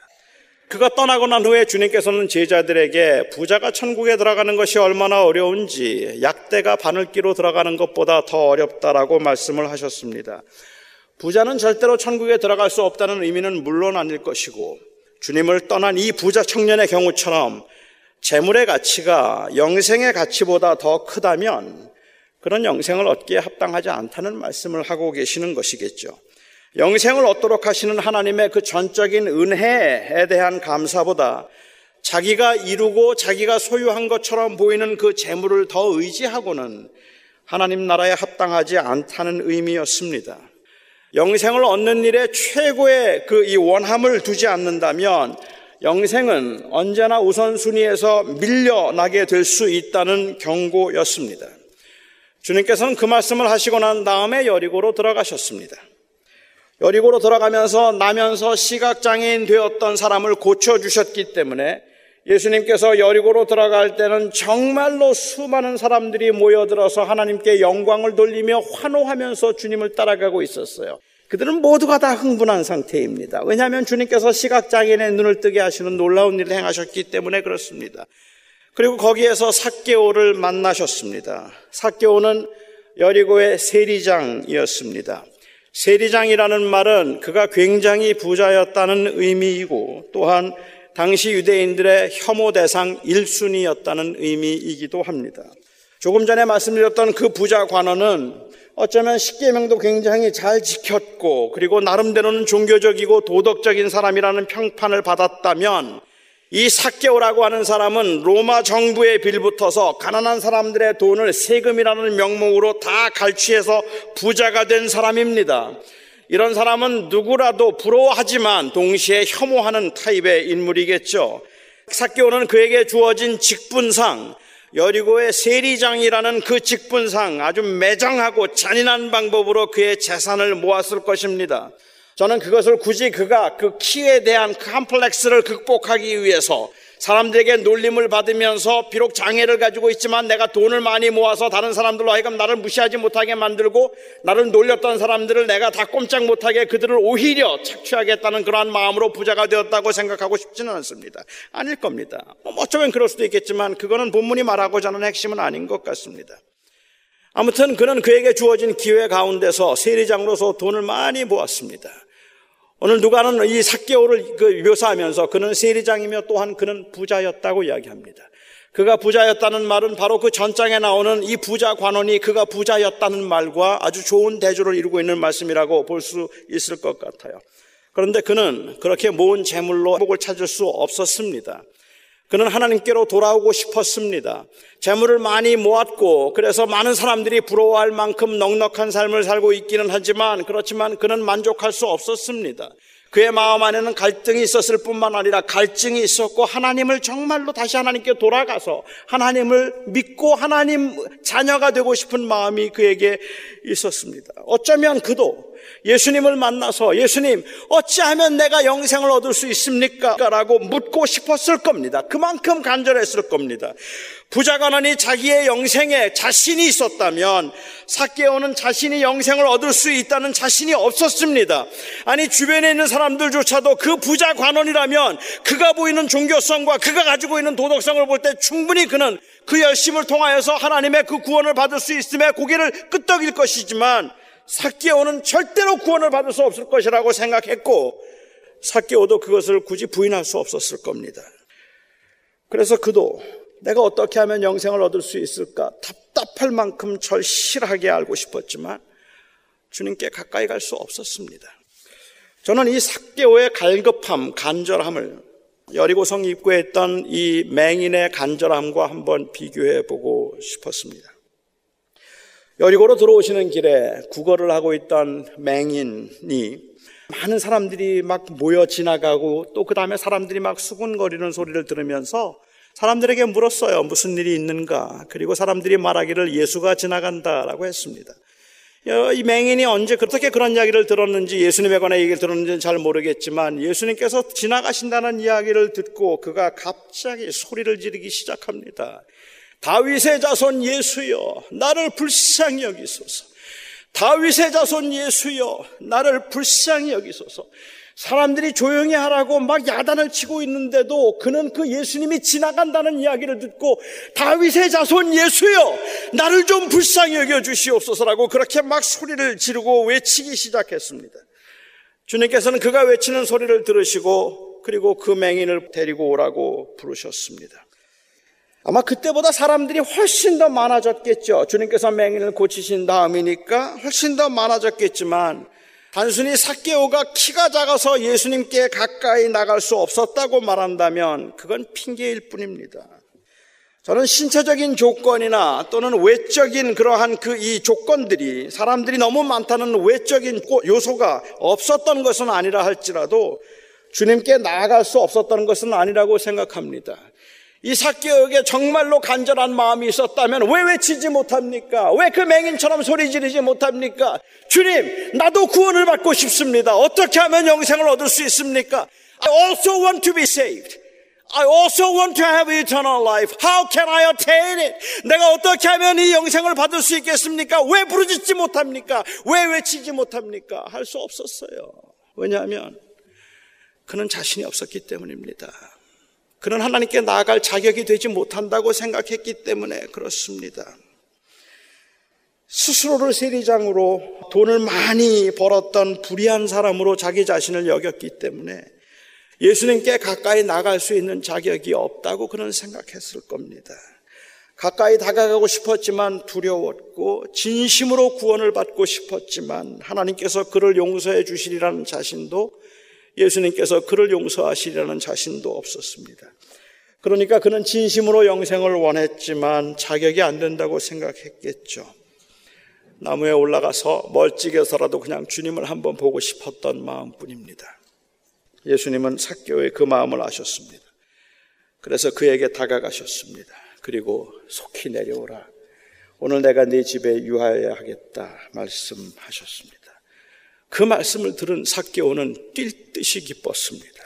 G: 그가 떠나고 난 후에 주님께서는 제자들에게 부자가 천국에 들어가는 것이 얼마나 어려운지 약대가 바늘기로 들어가는 것보다 더 어렵다라고 말씀을 하셨습니다. 부자는 절대로 천국에 들어갈 수 없다는 의미는 물론 아닐 것이고 주님을 떠난 이 부자 청년의 경우처럼 재물의 가치가 영생의 가치보다 더 크다면 그런 영생을 얻기에 합당하지 않다는 말씀을 하고 계시는 것이겠죠. 영생을 얻도록 하시는 하나님의 그 전적인 은혜에 대한 감사보다 자기가 이루고 자기가 소유한 것처럼 보이는 그 재물을 더 의지하고는 하나님 나라에 합당하지 않다는 의미였습니다. 영생을 얻는 일에 최고의 그 이 원함을 두지 않는다면 영생은 언제나 우선순위에서 밀려나게 될 수 있다는 경고였습니다. 주님께서는 그 말씀을 하시고 난 다음에 여리고로 들어가셨습니다. 여리고로 들어가면서 나면서 시각장애인 되었던 사람을 고쳐주셨기 때문에 예수님께서 여리고로 들어갈 때는 정말로 수많은 사람들이 모여들어서 하나님께 영광을 돌리며 환호하면서 주님을 따라가고 있었어요. 그들은 모두가 다 흥분한 상태입니다. 왜냐하면 주님께서 시각장애인의 눈을 뜨게 하시는 놀라운 일을 행하셨기 때문에 그렇습니다. 그리고 거기에서 사개오를 만나셨습니다. 사개오는 여리고의 세리장이었습니다. 세리장이라는 말은 그가 굉장히 부자였다는 의미이고 또한 당시 유대인들의 혐오 대상 1순위였다는 의미이기도 합니다. 조금 전에 말씀드렸던 그 부자 관원은 어쩌면 십계명도 굉장히 잘 지켰고 그리고 나름대로는 종교적이고 도덕적인 사람이라는 평판을 받았다면 이 사개오라고 하는 사람은 로마 정부에 빌붙어서 가난한 사람들의 돈을 세금이라는 명목으로 다 갈취해서 부자가 된 사람입니다. 이런 사람은 누구라도 부러워하지만 동시에 혐오하는 타입의 인물이겠죠. 사개오는 그에게 주어진 직분상, 여리고의 세리장이라는 그 직분상 아주 매정하고 잔인한 방법으로 그의 재산을 모았을 것입니다. 저는 그것을 굳이 그가 그 키에 대한 컴플렉스를 극복하기 위해서 사람들에게 놀림을 받으면서 비록 장애를 가지고 있지만 내가 돈을 많이 모아서 다른 사람들로 하여금 나를 무시하지 못하게 만들고 나를 놀렸던 사람들을 내가 다 꼼짝 못하게 그들을 오히려 착취하겠다는 그러한 마음으로 부자가 되었다고 생각하고 싶지는 않습니다. 아닐 겁니다. 뭐 어쩌면 그럴 수도 있겠지만 그거는 본문이 말하고자 하는 핵심은 아닌 것 같습니다. 아무튼 그는 그에게 주어진 기회 가운데서 세리장으로서 돈을 많이 모았습니다. 오늘 누가는 이 사개오를 그 묘사하면서 그는 세리장이며 또한 그는 부자였다고 이야기합니다. 그가 부자였다는 말은 바로 그 전장에 나오는 이 부자 관원이 그가 부자였다는 말과 아주 좋은 대조를 이루고 있는 말씀이라고 볼 수 있을 것 같아요. 그런데 그는 그렇게 모은 재물로 행복을 찾을 수 없었습니다. 그는 하나님께로 돌아오고 싶었습니다. 재물을 많이 모았고 그래서 많은 사람들이 부러워할 만큼 넉넉한 삶을 살고 있기는 하지만 그렇지만 그는 만족할 수 없었습니다. 그의 마음 안에는 갈등이 있었을 뿐만 아니라 갈증이 있었고 하나님을 정말로 다시 하나님께 돌아가서 하나님을 믿고 하나님 자녀가 되고 싶은 마음이 그에게 있었습니다. 어쩌면 그도 예수님을 만나서 예수님 어찌하면 내가 영생을 얻을 수 있습니까? 라고 묻고 싶었을 겁니다. 그만큼 간절했을 겁니다. 부자관원이 자기의 영생에 자신이 있었다면 사개오는 자신이 영생을 얻을 수 있다는 자신이 없었습니다. 아니 주변에 있는 사람들조차도 그 부자 관원이라면 그가 보이는 종교성과 그가 가지고 있는 도덕성을 볼 때 충분히 그는 그 열심을 통하여서 하나님의 그 구원을 받을 수 있음에 고개를 끄덕일 것이지만 사개오는 절대로 구원을 받을 수 없을 것이라고 생각했고 사개오도 그것을 굳이 부인할 수 없었을 겁니다. 그래서 그도 내가 어떻게 하면 영생을 얻을 수 있을까 답답할 만큼 절실하게 알고 싶었지만 주님께 가까이 갈 수 없었습니다. 저는 이 사개오의 갈급함, 간절함을 여리고성 입구에 있던 이 맹인의 간절함과 한번 비교해 보고 싶었습니다. 여리고로 들어오시는 길에 구걸을 하고 있던 맹인이 많은 사람들이 막 모여 지나가고 또 그 다음에 사람들이 막 수군거리는 소리를 들으면서 사람들에게 물었어요. 무슨 일이 있는가? 그리고 사람들이 말하기를 예수가 지나간다라고 했습니다. 이 맹인이 언제 그렇게 그런 이야기를 들었는지 예수님에 관한 얘기를 들었는지는 잘 모르겠지만 예수님께서 지나가신다는 이야기를 듣고 그가 갑자기 소리를 지르기 시작합니다. 다윗의 자손 예수여 나를 불쌍히 여기소서. 다윗의 자손 예수여 나를 불쌍히 여기소서. 사람들이 조용히 하라고 막 야단을 치고 있는데도 그는 그 예수님이 지나간다는 이야기를 듣고 다윗의 자손 예수여 나를 좀 불쌍히 여겨 주시옵소서라고 그렇게 막 소리를 지르고 외치기 시작했습니다. 주님께서는 그가 외치는 소리를 들으시고 그리고 그 맹인을 데리고 오라고 부르셨습니다. 아마 그때보다 사람들이 훨씬 더 많아졌겠죠. 주님께서 맹인을 고치신 다음이니까 훨씬 더 많아졌겠지만 단순히 사케오가 키가 작아서 예수님께 가까이 나갈 수 없었다고 말한다면 그건 핑계일 뿐입니다. 저는 신체적인 조건이나 또는 외적인 그러한 그 이 조건들이 사람들이 너무 많다는 외적인 요소가 없었던 것은 아니라 할지라도 주님께 나아갈 수 없었던 것은 아니라고 생각합니다. 이 사개에게 정말로 간절한 마음이 있었다면 왜 외치지 못합니까? 왜 그 맹인처럼 소리 지르지 못합니까? 주님, 나도 구원을 받고 싶습니다. 어떻게 하면 영생을 얻을 수 있습니까? I also want to be saved. I also want to have eternal life. How can I attain it? 내가 어떻게 하면 이 영생을 받을 수 있겠습니까? 왜 부르짖지 못합니까? 왜 외치지 못합니까? 할 수 없었어요. 왜냐하면 그는 자신이 없었기 때문입니다. 그는 하나님께 나아갈 자격이 되지 못한다고 생각했기 때문에 그렇습니다. 스스로를 세리장으로 돈을 많이 벌었던 불의한 사람으로 자기 자신을 여겼기 때문에 예수님께 가까이 나갈 수 있는 자격이 없다고 그는 생각했을 겁니다. 가까이 다가가고 싶었지만 두려웠고 진심으로 구원을 받고 싶었지만 하나님께서 그를 용서해 주시리라는 자신도 예수님께서 그를 용서하시리라는 자신도 없었습니다. 그러니까 그는 진심으로 영생을 원했지만 자격이 안 된다고 생각했겠죠. 나무에 올라가서 멀찍해서라도 그냥 주님을 한번 보고 싶었던 마음뿐입니다. 예수님은 사교의 그 마음을 아셨습니다. 그래서 그에게 다가가셨습니다. 그리고 속히 내려오라. 오늘 내가 네 집에 유하여야 하겠다 말씀하셨습니다. 그 말씀을 들은 사개오는 뛸 듯이 기뻤습니다.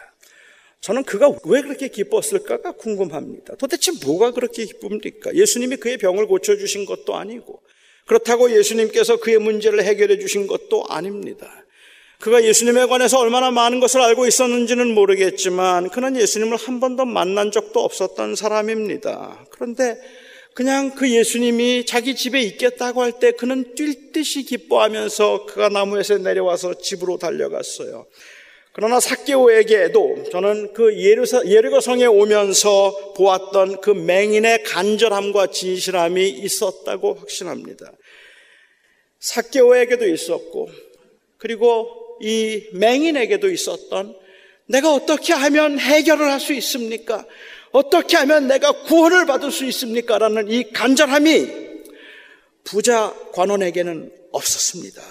G: 저는 그가 왜 그렇게 기뻤을까가 궁금합니다. 도대체 뭐가 그렇게 기쁩니까? 예수님이 그의 병을 고쳐주신 것도 아니고, 그렇다고 예수님께서 그의 문제를 해결해 주신 것도 아닙니다. 그가 예수님에 관해서 얼마나 많은 것을 알고 있었는지는 모르겠지만, 그는 예수님을 한 번도 만난 적도 없었던 사람입니다. 그런데 그냥 그 예수님이 자기 집에 있겠다고 할 때 그는 뛸 듯이 기뻐하면서 그가 나무에서 내려와서 집으로 달려갔어요. 그러나 사개오에게도 저는 그 예르고성에 오면서 보았던 그 맹인의 간절함과 진실함이 있었다고 확신합니다. 사개오에게도 있었고 그리고 이 맹인에게도 있었던 내가 어떻게 하면 해결을 할 수 있습니까? 어떻게 하면 내가 구원을 받을 수 있습니까? 라는 이 간절함이 부자 관원에게는 없었습니다.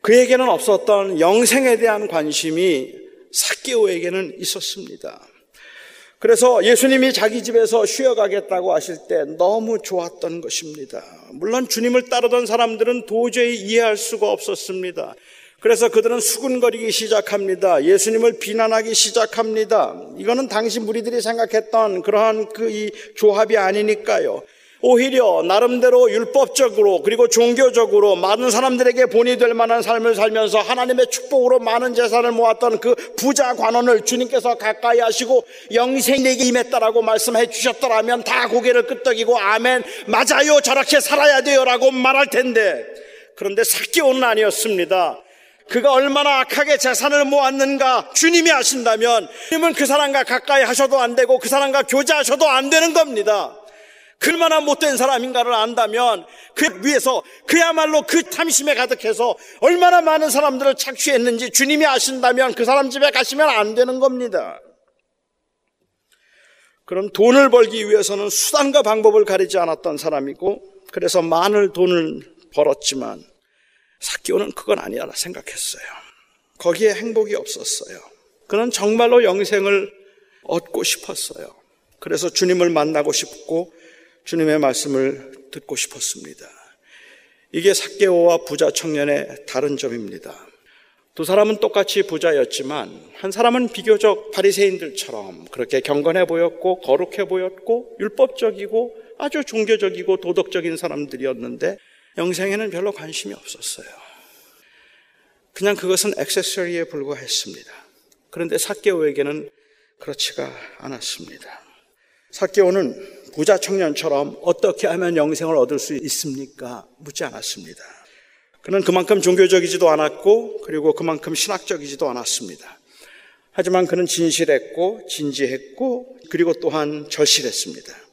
G: 그에게는 없었던 영생에 대한 관심이 사개오에게는 있었습니다. 그래서 예수님이 자기 집에서 쉬어가겠다고 하실 때 너무 좋았던 것입니다. 물론 주님을 따르던 사람들은 도저히 이해할 수가 없었습니다. 그래서 그들은 수군거리기 시작합니다. 예수님을 비난하기 시작합니다. 이거는 당시 무리들이 생각했던 그러한 그 이 조합이 아니니까요. 오히려 나름대로 율법적으로 그리고 종교적으로 많은 사람들에게 본이 될 만한 삶을 살면서 하나님의 축복으로 많은 재산을 모았던 그 부자 관원을 주님께서 가까이 하시고 영생 내게 임했다라고 말씀해 주셨더라면 다 고개를 끄덕이고 아멘 맞아요 저렇게 살아야 돼요라고 말할 텐데 그런데 사기오는 아니었습니다. 그가 얼마나 악하게 재산을 모았는가 주님이 아신다면 주님은 그 사람과 가까이 하셔도 안 되고 그 사람과 교제하셔도 안 되는 겁니다. 얼마나 못된 사람인가를 안다면 그 위에서 그야말로 그 탐심에 가득해서 얼마나 많은 사람들을 착취했는지 주님이 아신다면 그 사람 집에 가시면 안 되는 겁니다. 그럼 돈을 벌기 위해서는 수단과 방법을 가리지 않았던 사람이고 그래서 많은 돈을 벌었지만 사기오는 그건 아니라 생각했어요. 거기에 행복이 없었어요. 그는 정말로 영생을 얻고 싶었어요. 그래서 주님을 만나고 싶고 주님의 말씀을 듣고 싶었습니다. 이게 사개오와 부자 청년의 다른 점입니다. 두 사람은 똑같이 부자였지만 한 사람은 비교적 바리새인들처럼 그렇게 경건해 보였고 거룩해 보였고 율법적이고 아주 종교적이고 도덕적인 사람들이었는데 영생에는 별로 관심이 없었어요. 그냥 그것은 액세서리에 불과했습니다. 그런데 사케오에게는 그렇지가 않았습니다. 사케오는 부자 청년처럼 어떻게 하면 영생을 얻을 수 있습니까? 묻지 않았습니다. 그는 그만큼 종교적이지도 않았고 그리고 그만큼 신학적이지도 않았습니다. 하지만 그는 진실했고 진지했고 그리고 또한 절실했습니다.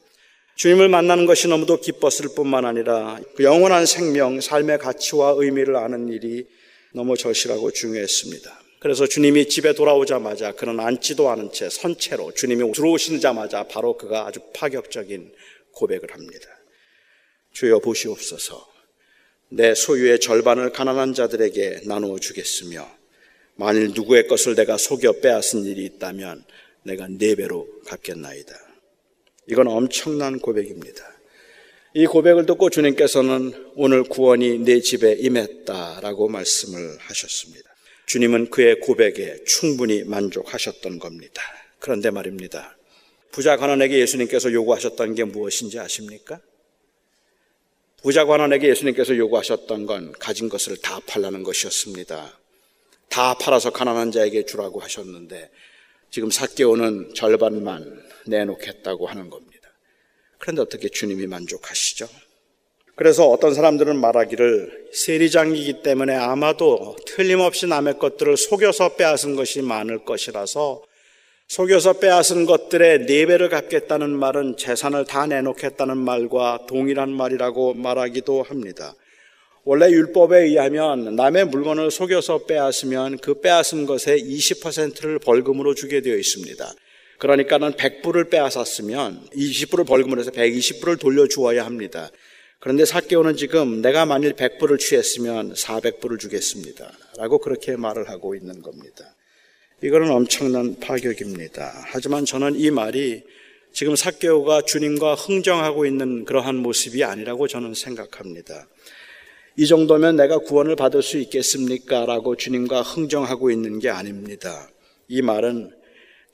G: 주님을 만나는 것이 너무도 기뻤을 뿐만 아니라 그 영원한 생명, 삶의 가치와 의미를 아는 일이 너무 절실하고 중요했습니다. 그래서 주님이 집에 돌아오자마자 그는 앉지도 않은 채 선체로 주님이 들어오시자마자 바로 그가 아주 파격적인 고백을 합니다. 주여 보시옵소서. 내 소유의 절반을 가난한 자들에게 나누어 주겠으며 만일 누구의 것을 내가 속여 빼앗은 일이 있다면 내가 네 배로 갚겠나이다. 이건 엄청난 고백입니다. 이 고백을 듣고 주님께서는 오늘 구원이 내 집에 임했다라고 말씀을 하셨습니다. 주님은 그의 고백에 충분히 만족하셨던 겁니다. 그런데 말입니다. 부자 관원에게 예수님께서 요구하셨던 게 무엇인지 아십니까? 부자 관원에게 예수님께서 요구하셨던 건 가진 것을 다 팔라는 것이었습니다. 다 팔아서 가난한 자에게 주라고 하셨는데 지금 사개오는 절반만 내놓겠다고 하는 겁니다. 그런데 어떻게 주님이 만족하시죠? 그래서 어떤 사람들은 말하기를 세리장이기 때문에 아마도 틀림없이 남의 것들을 속여서 빼앗은 것이 많을 것이라서 속여서 빼앗은 것들의 네 배를 갚겠다는 말은 재산을 다 내놓겠다는 말과 동일한 말이라고 말하기도 합니다. 원래 율법에 의하면 남의 물건을 속여서 빼앗으면 그 빼앗은 것의 20%를 벌금으로 주게 되어 있습니다. 그러니까는 100불을 빼앗았으면 20불을 벌금으로 해서 120불을 돌려주어야 합니다. 그런데 사개오는 지금 내가 만일 100불을 취했으면 400불을 주겠습니다. 라고 그렇게 말을 하고 있는 겁니다. 이거는 엄청난 파격입니다. 하지만 저는 이 말이 지금 사개오가 주님과 흥정하고 있는 그러한 모습이 아니라고 저는 생각합니다. 이 정도면 내가 구원을 받을 수 있겠습니까? 라고 주님과 흥정하고 있는 게 아닙니다. 이 말은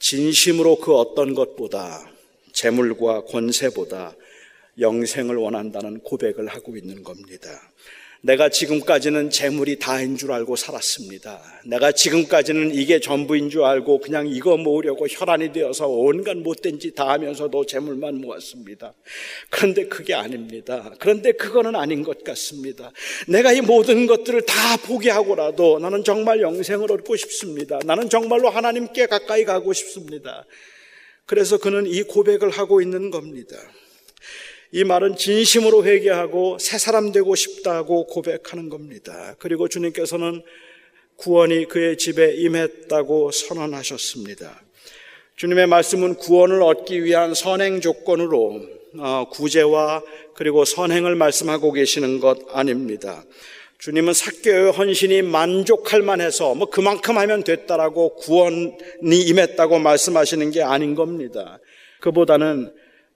G: 진심으로 그 어떤 것보다 재물과 권세보다 영생을 원한다는 고백을 하고 있는 겁니다. 내가 지금까지는 재물이 다인 줄 알고 살았습니다. 내가 지금까지는 이게 전부인 줄 알고 그냥 이거 모으려고 혈안이 되어서 온갖 못된 짓 다 하면서도 재물만 모았습니다. 그런데 그게 아닙니다. 그런데 그거는 아닌 것 같습니다. 내가 이 모든 것들을 다 포기하고라도 나는 정말 영생을 얻고 싶습니다. 나는 정말로 하나님께 가까이 가고 싶습니다. 그래서 그는 이 고백을 하고 있는 겁니다. 이 말은 진심으로 회개하고 새 사람 되고 싶다고 고백하는 겁니다. 그리고 주님께서는 구원이 그의 집에 임했다고 선언하셨습니다. 주님의 말씀은 구원을 얻기 위한 선행 조건으로 어, 구제와 그리고 선행을 말씀하고 계시는 것 아닙니다. 주님은 사교의 헌신이 만족할 만해서 뭐 그만큼 하면 됐다라고 구원이 임했다고 말씀하시는 게 아닌 겁니다. 그보다는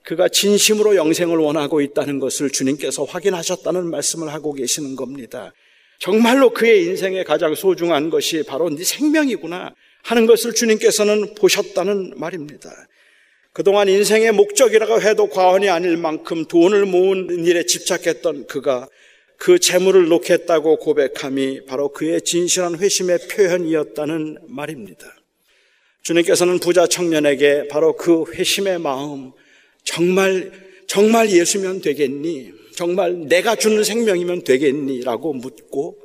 G: 그가 진심으로 영생을 원하고 있다는 것을 주님께서 확인하셨다는 말씀을 하고 계시는 겁니다. 정말로 그의 인생에 가장 소중한 것이 바로 네 생명이구나 하는 것을 주님께서는 보셨다는 말입니다. 그동안 인생의 목적이라고 해도 과언이 아닐 만큼 돈을 모으는 일에 집착했던 그가 그 재물을 놓겠다고 고백함이 바로 그의 진실한 회심의 표현이었다는 말입니다. 주님께서는 부자 청년에게 바로 그 회심의 마음, 정말, 정말 예수면 되겠니? 정말 내가 주는 생명이면 되겠니? 라고 묻고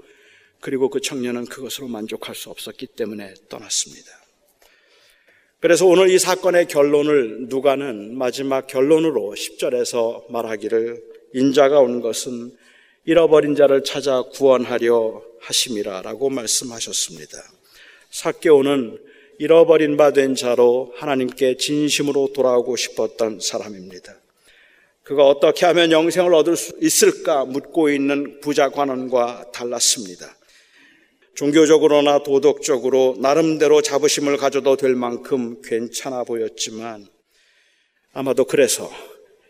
G: 그리고 그 청년은 그것으로 만족할 수 없었기 때문에 떠났습니다. 그래서 오늘 이 사건의 결론을 누가는 마지막 결론으로 10절에서 말하기를 인자가 온 것은 잃어버린 자를 찾아 구원하려 하심이라라고 말씀하셨습니다. 사개오는 잃어버린 바 된 자로 하나님께 진심으로 돌아오고 싶었던 사람입니다. 그가 어떻게 하면 영생을 얻을 수 있을까 묻고 있는 부자 관원과 달랐습니다. 종교적으로나 도덕적으로 나름대로 자부심을 가져도 될 만큼 괜찮아 보였지만 아마도 그래서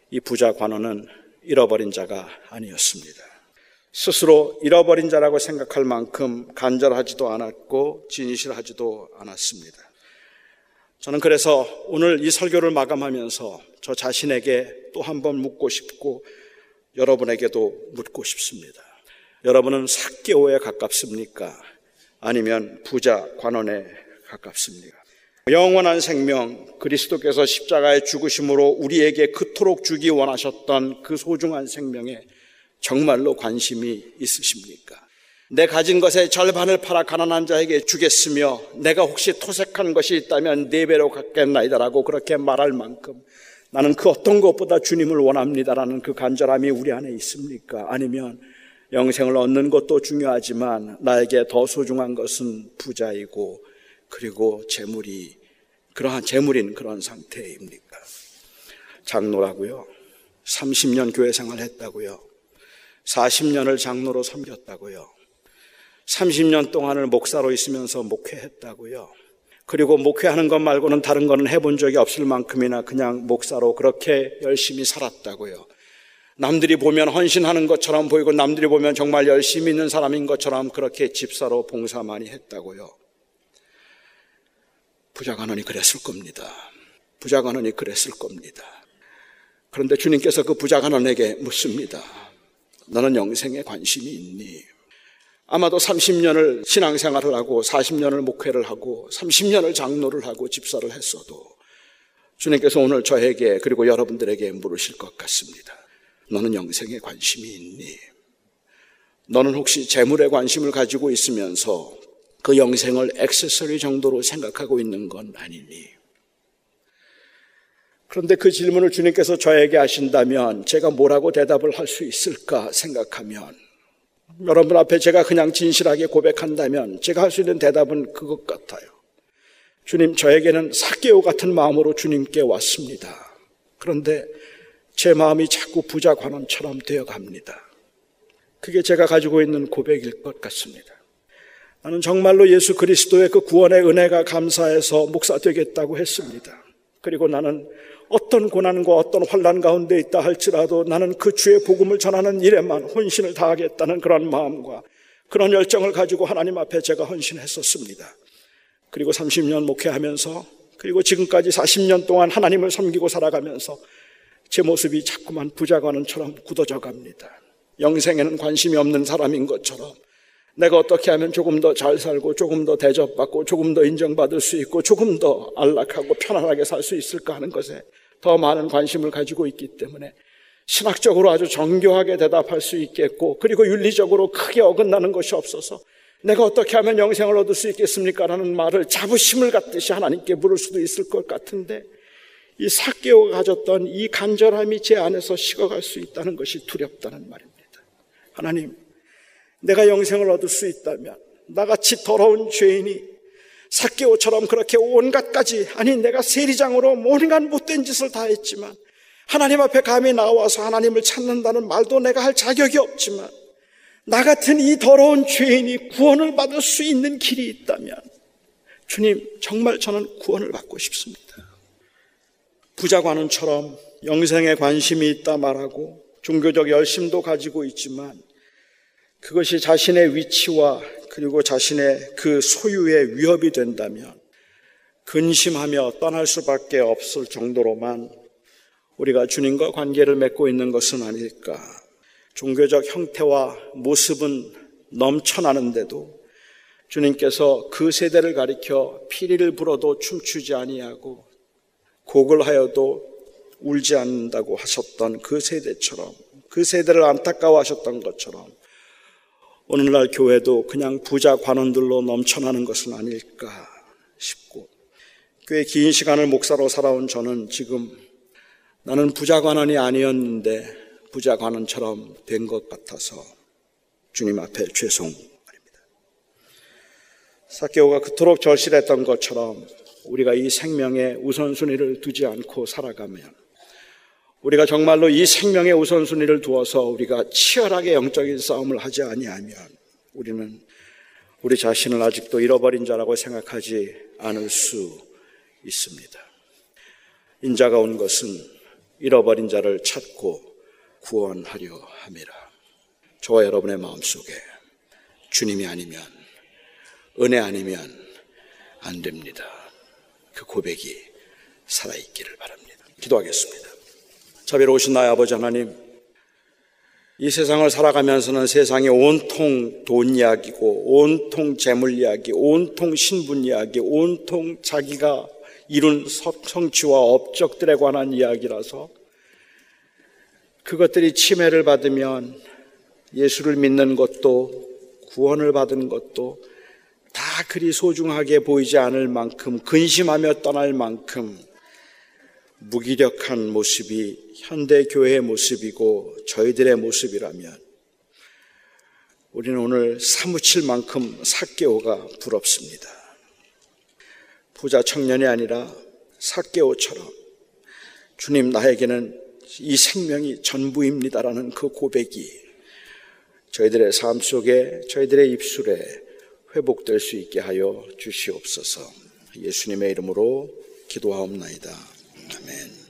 G: 이 부자 관원은 잃어버린 자가 아니었습니다. 스스로 잃어버린 자라고 생각할 만큼 간절하지도 않았고 진실하지도 않았습니다. 저는 그래서 오늘 이 설교를 마감하면서 저 자신에게 또 한 번 묻고 싶고 여러분에게도 묻고 싶습니다. 여러분은 사개오에 가깝습니까? 아니면 부자 관원에 가깝습니까? 영원한 생명, 그리스도께서 십자가의 죽으심으로 우리에게 그토록 주기 원하셨던 그 소중한 생명에 정말로 관심이 있으십니까? 내 가진 것의 절반을 팔아 가난한 자에게 주겠으며 내가 혹시 토색한 것이 있다면 네 배로 갚겠나이다라고 그렇게 말할 만큼 나는 그 어떤 것보다 주님을 원합니다라는 그 간절함이 우리 안에 있습니까? 아니면 영생을 얻는 것도 중요하지만 나에게 더 소중한 것은 부자이고 그리고 재물이 그러한 재물인 그런 상태입니까? 장로라고요. 30년 교회 생활 했다고요. 40년을 장로로 섬겼다고요. 30년 동안을 목사로 있으면서 목회했다고요. 그리고 목회하는 것 말고는 다른 거는 해본 적이 없을 만큼이나 그냥 목사로 그렇게 열심히 살았다고요. 남들이 보면 헌신하는 것처럼 보이고 남들이 보면 정말 열심히 있는 사람인 것처럼 그렇게 집사로 봉사 많이 했다고요. 부자관원이 그랬을 겁니다. 부자관원이 그랬을 겁니다. 그런데 주님께서 그 부자관원에게 묻습니다. 너는 영생에 관심이 있니? 아마도 30년을 신앙생활을 하고 40년을 목회를 하고 30년을 장로를 하고 집사를 했어도 주님께서 오늘 저에게 그리고 여러분들에게 물으실 것 같습니다. 너는 영생에 관심이 있니? 너는 혹시 재물에 관심을 가지고 있으면서 그 영생을 액세서리 정도로 생각하고 있는 건 아니니? 그런데 그 질문을 주님께서 저에게 하신다면 제가 뭐라고 대답을 할 수 있을까 생각하면 여러분 앞에 제가 그냥 진실하게 고백한다면 제가 할 수 있는 대답은 그것 같아요. 주님, 저에게는 사개오 같은 마음으로 주님께 왔습니다. 그런데 제 마음이 자꾸 부자 관원처럼 되어 갑니다. 그게 제가 가지고 있는 고백일 것 같습니다. 나는 정말로 예수 그리스도의 그 구원의 은혜가 감사해서 목사 되겠다고 했습니다. 그리고 나는 어떤 고난과 어떤 환란 가운데 있다 할지라도 나는 그 주의 복음을 전하는 일에만 헌신을 다하겠다는 그런 마음과 그런 열정을 가지고 하나님 앞에 제가 헌신했었습니다. 그리고 30년 목회하면서 그리고 지금까지 40년 동안 하나님을 섬기고 살아가면서 제 모습이 자꾸만 부자관원처럼 굳어져 갑니다. 영생에는 관심이 없는 사람인 것처럼 내가 어떻게 하면 조금 더 잘 살고 조금 더 대접받고 조금 더 인정받을 수 있고 조금 더 안락하고 편안하게 살 수 있을까 하는 것에 더 많은 관심을 가지고 있기 때문에 신학적으로 아주 정교하게 대답할 수 있겠고 그리고 윤리적으로 크게 어긋나는 것이 없어서 내가 어떻게 하면 영생을 얻을 수 있겠습니까? 라는 말을 자부심을 갖듯이 하나님께 물을 수도 있을 것 같은데 이 사개오가 가졌던 이 간절함이 제 안에서 식어갈 수 있다는 것이 두렵다는 말입니다. 하나님, 내가 영생을 얻을 수 있다면 나같이 더러운 죄인이 사개오처럼 그렇게 온갖 가지 아니 내가 세리장으로 온갖 못된 짓을 다 했지만 하나님 앞에 감히 나와서 하나님을 찾는다는 말도 내가 할 자격이 없지만 나 같은 이 더러운 죄인이 구원을 받을 수 있는 길이 있다면 주님 정말 저는 구원을 받고 싶습니다. 부자관원처럼 영생에 관심이 있다 말하고 종교적 열심도 가지고 있지만 그것이 자신의 위치와 그리고 자신의 그 소유의 위협이 된다면 근심하며 떠날 수밖에 없을 정도로만 우리가 주님과 관계를 맺고 있는 것은 아닐까. 종교적 형태와 모습은 넘쳐나는데도 주님께서 그 세대를 가리켜 피리를 불어도 춤추지 아니하고 곡을 하여도 울지 않는다고 하셨던 그 세대처럼 그 세대를 안타까워하셨던 것처럼 오늘날 교회도 그냥 부자 관원들로 넘쳐나는 것은 아닐까 싶고 꽤 긴 시간을 목사로 살아온 저는 지금 나는 부자 관원이 아니었는데 부자 관원처럼 된 것 같아서 주님 앞에 죄송합니다. 사케오가 그토록 절실했던 것처럼 우리가 이 생명의 우선순위를 두지 않고 살아가면 우리가 정말로 이 생명의 우선순위를 두어서 우리가 치열하게 영적인 싸움을 하지 아니하면 우리는 우리 자신을 아직도 잃어버린 자라고 생각하지 않을 수 있습니다. 인자가 온 것은 잃어버린 자를 찾고 구원하려 함이라. 저와 여러분의 마음속에 주님이 아니면 은혜 아니면 안 됩니다. 그 고백이 살아있기를 바랍니다. 기도하겠습니다. 자비로우신 나의 아버지 하나님,
A: 이 세상을 살아가면서는 세상이 온통 돈 이야기고, 온통 재물 이야기, 온통 신분 이야기, 온통 자기가 이룬 성취와 업적들에 관한 이야기라서 그것들이 침해를 받으면 예수를 믿는 것도 구원을 받은 것도 다 그리 소중하게 보이지 않을 만큼 근심하며 떠날 만큼 무기력한 모습이 현대 교회의 모습이고 저희들의 모습이라면 우리는 오늘 사무칠 만큼 사개오가 부럽습니다. 부자 청년이 아니라 사개오처럼 주님 나에게는 이 생명이 전부입니다라는 그 고백이 저희들의 삶 속에 저희들의 입술에 회복될 수 있게 하여 주시옵소서. 예수님의 이름으로 기도하옵나이다. 아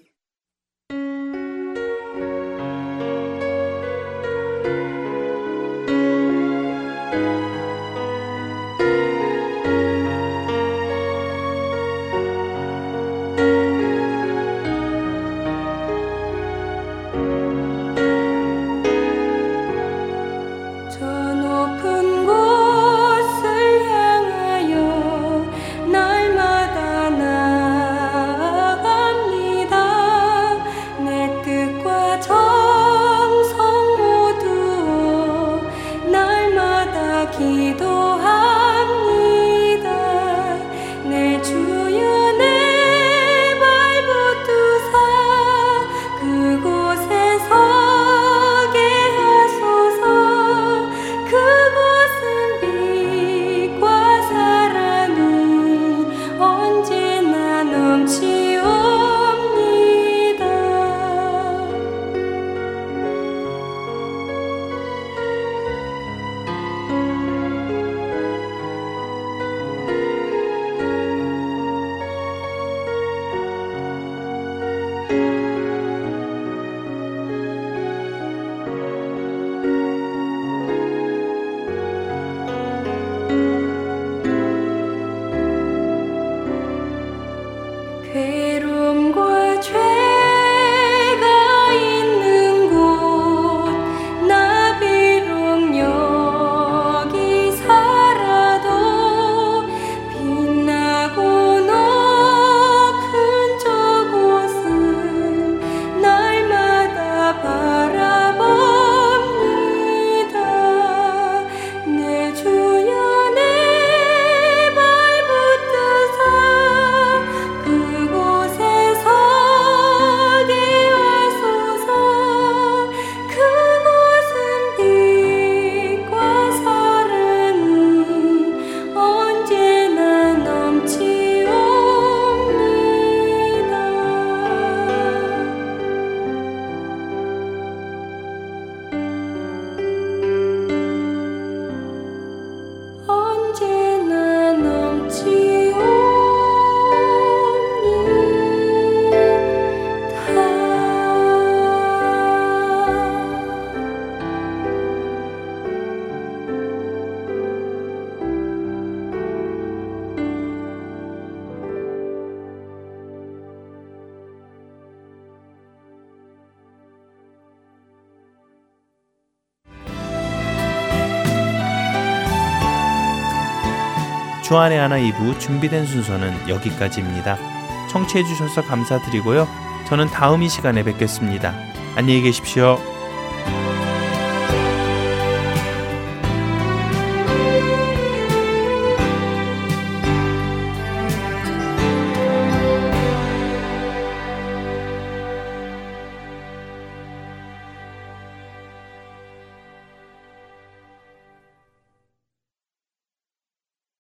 B: 주안의 하나 2부 준비된 순서는 여기까지입니다. 청취해 주셔서 감사드리고요. 저는 다음 이 시간에 뵙겠습니다. 안녕히 계십시오.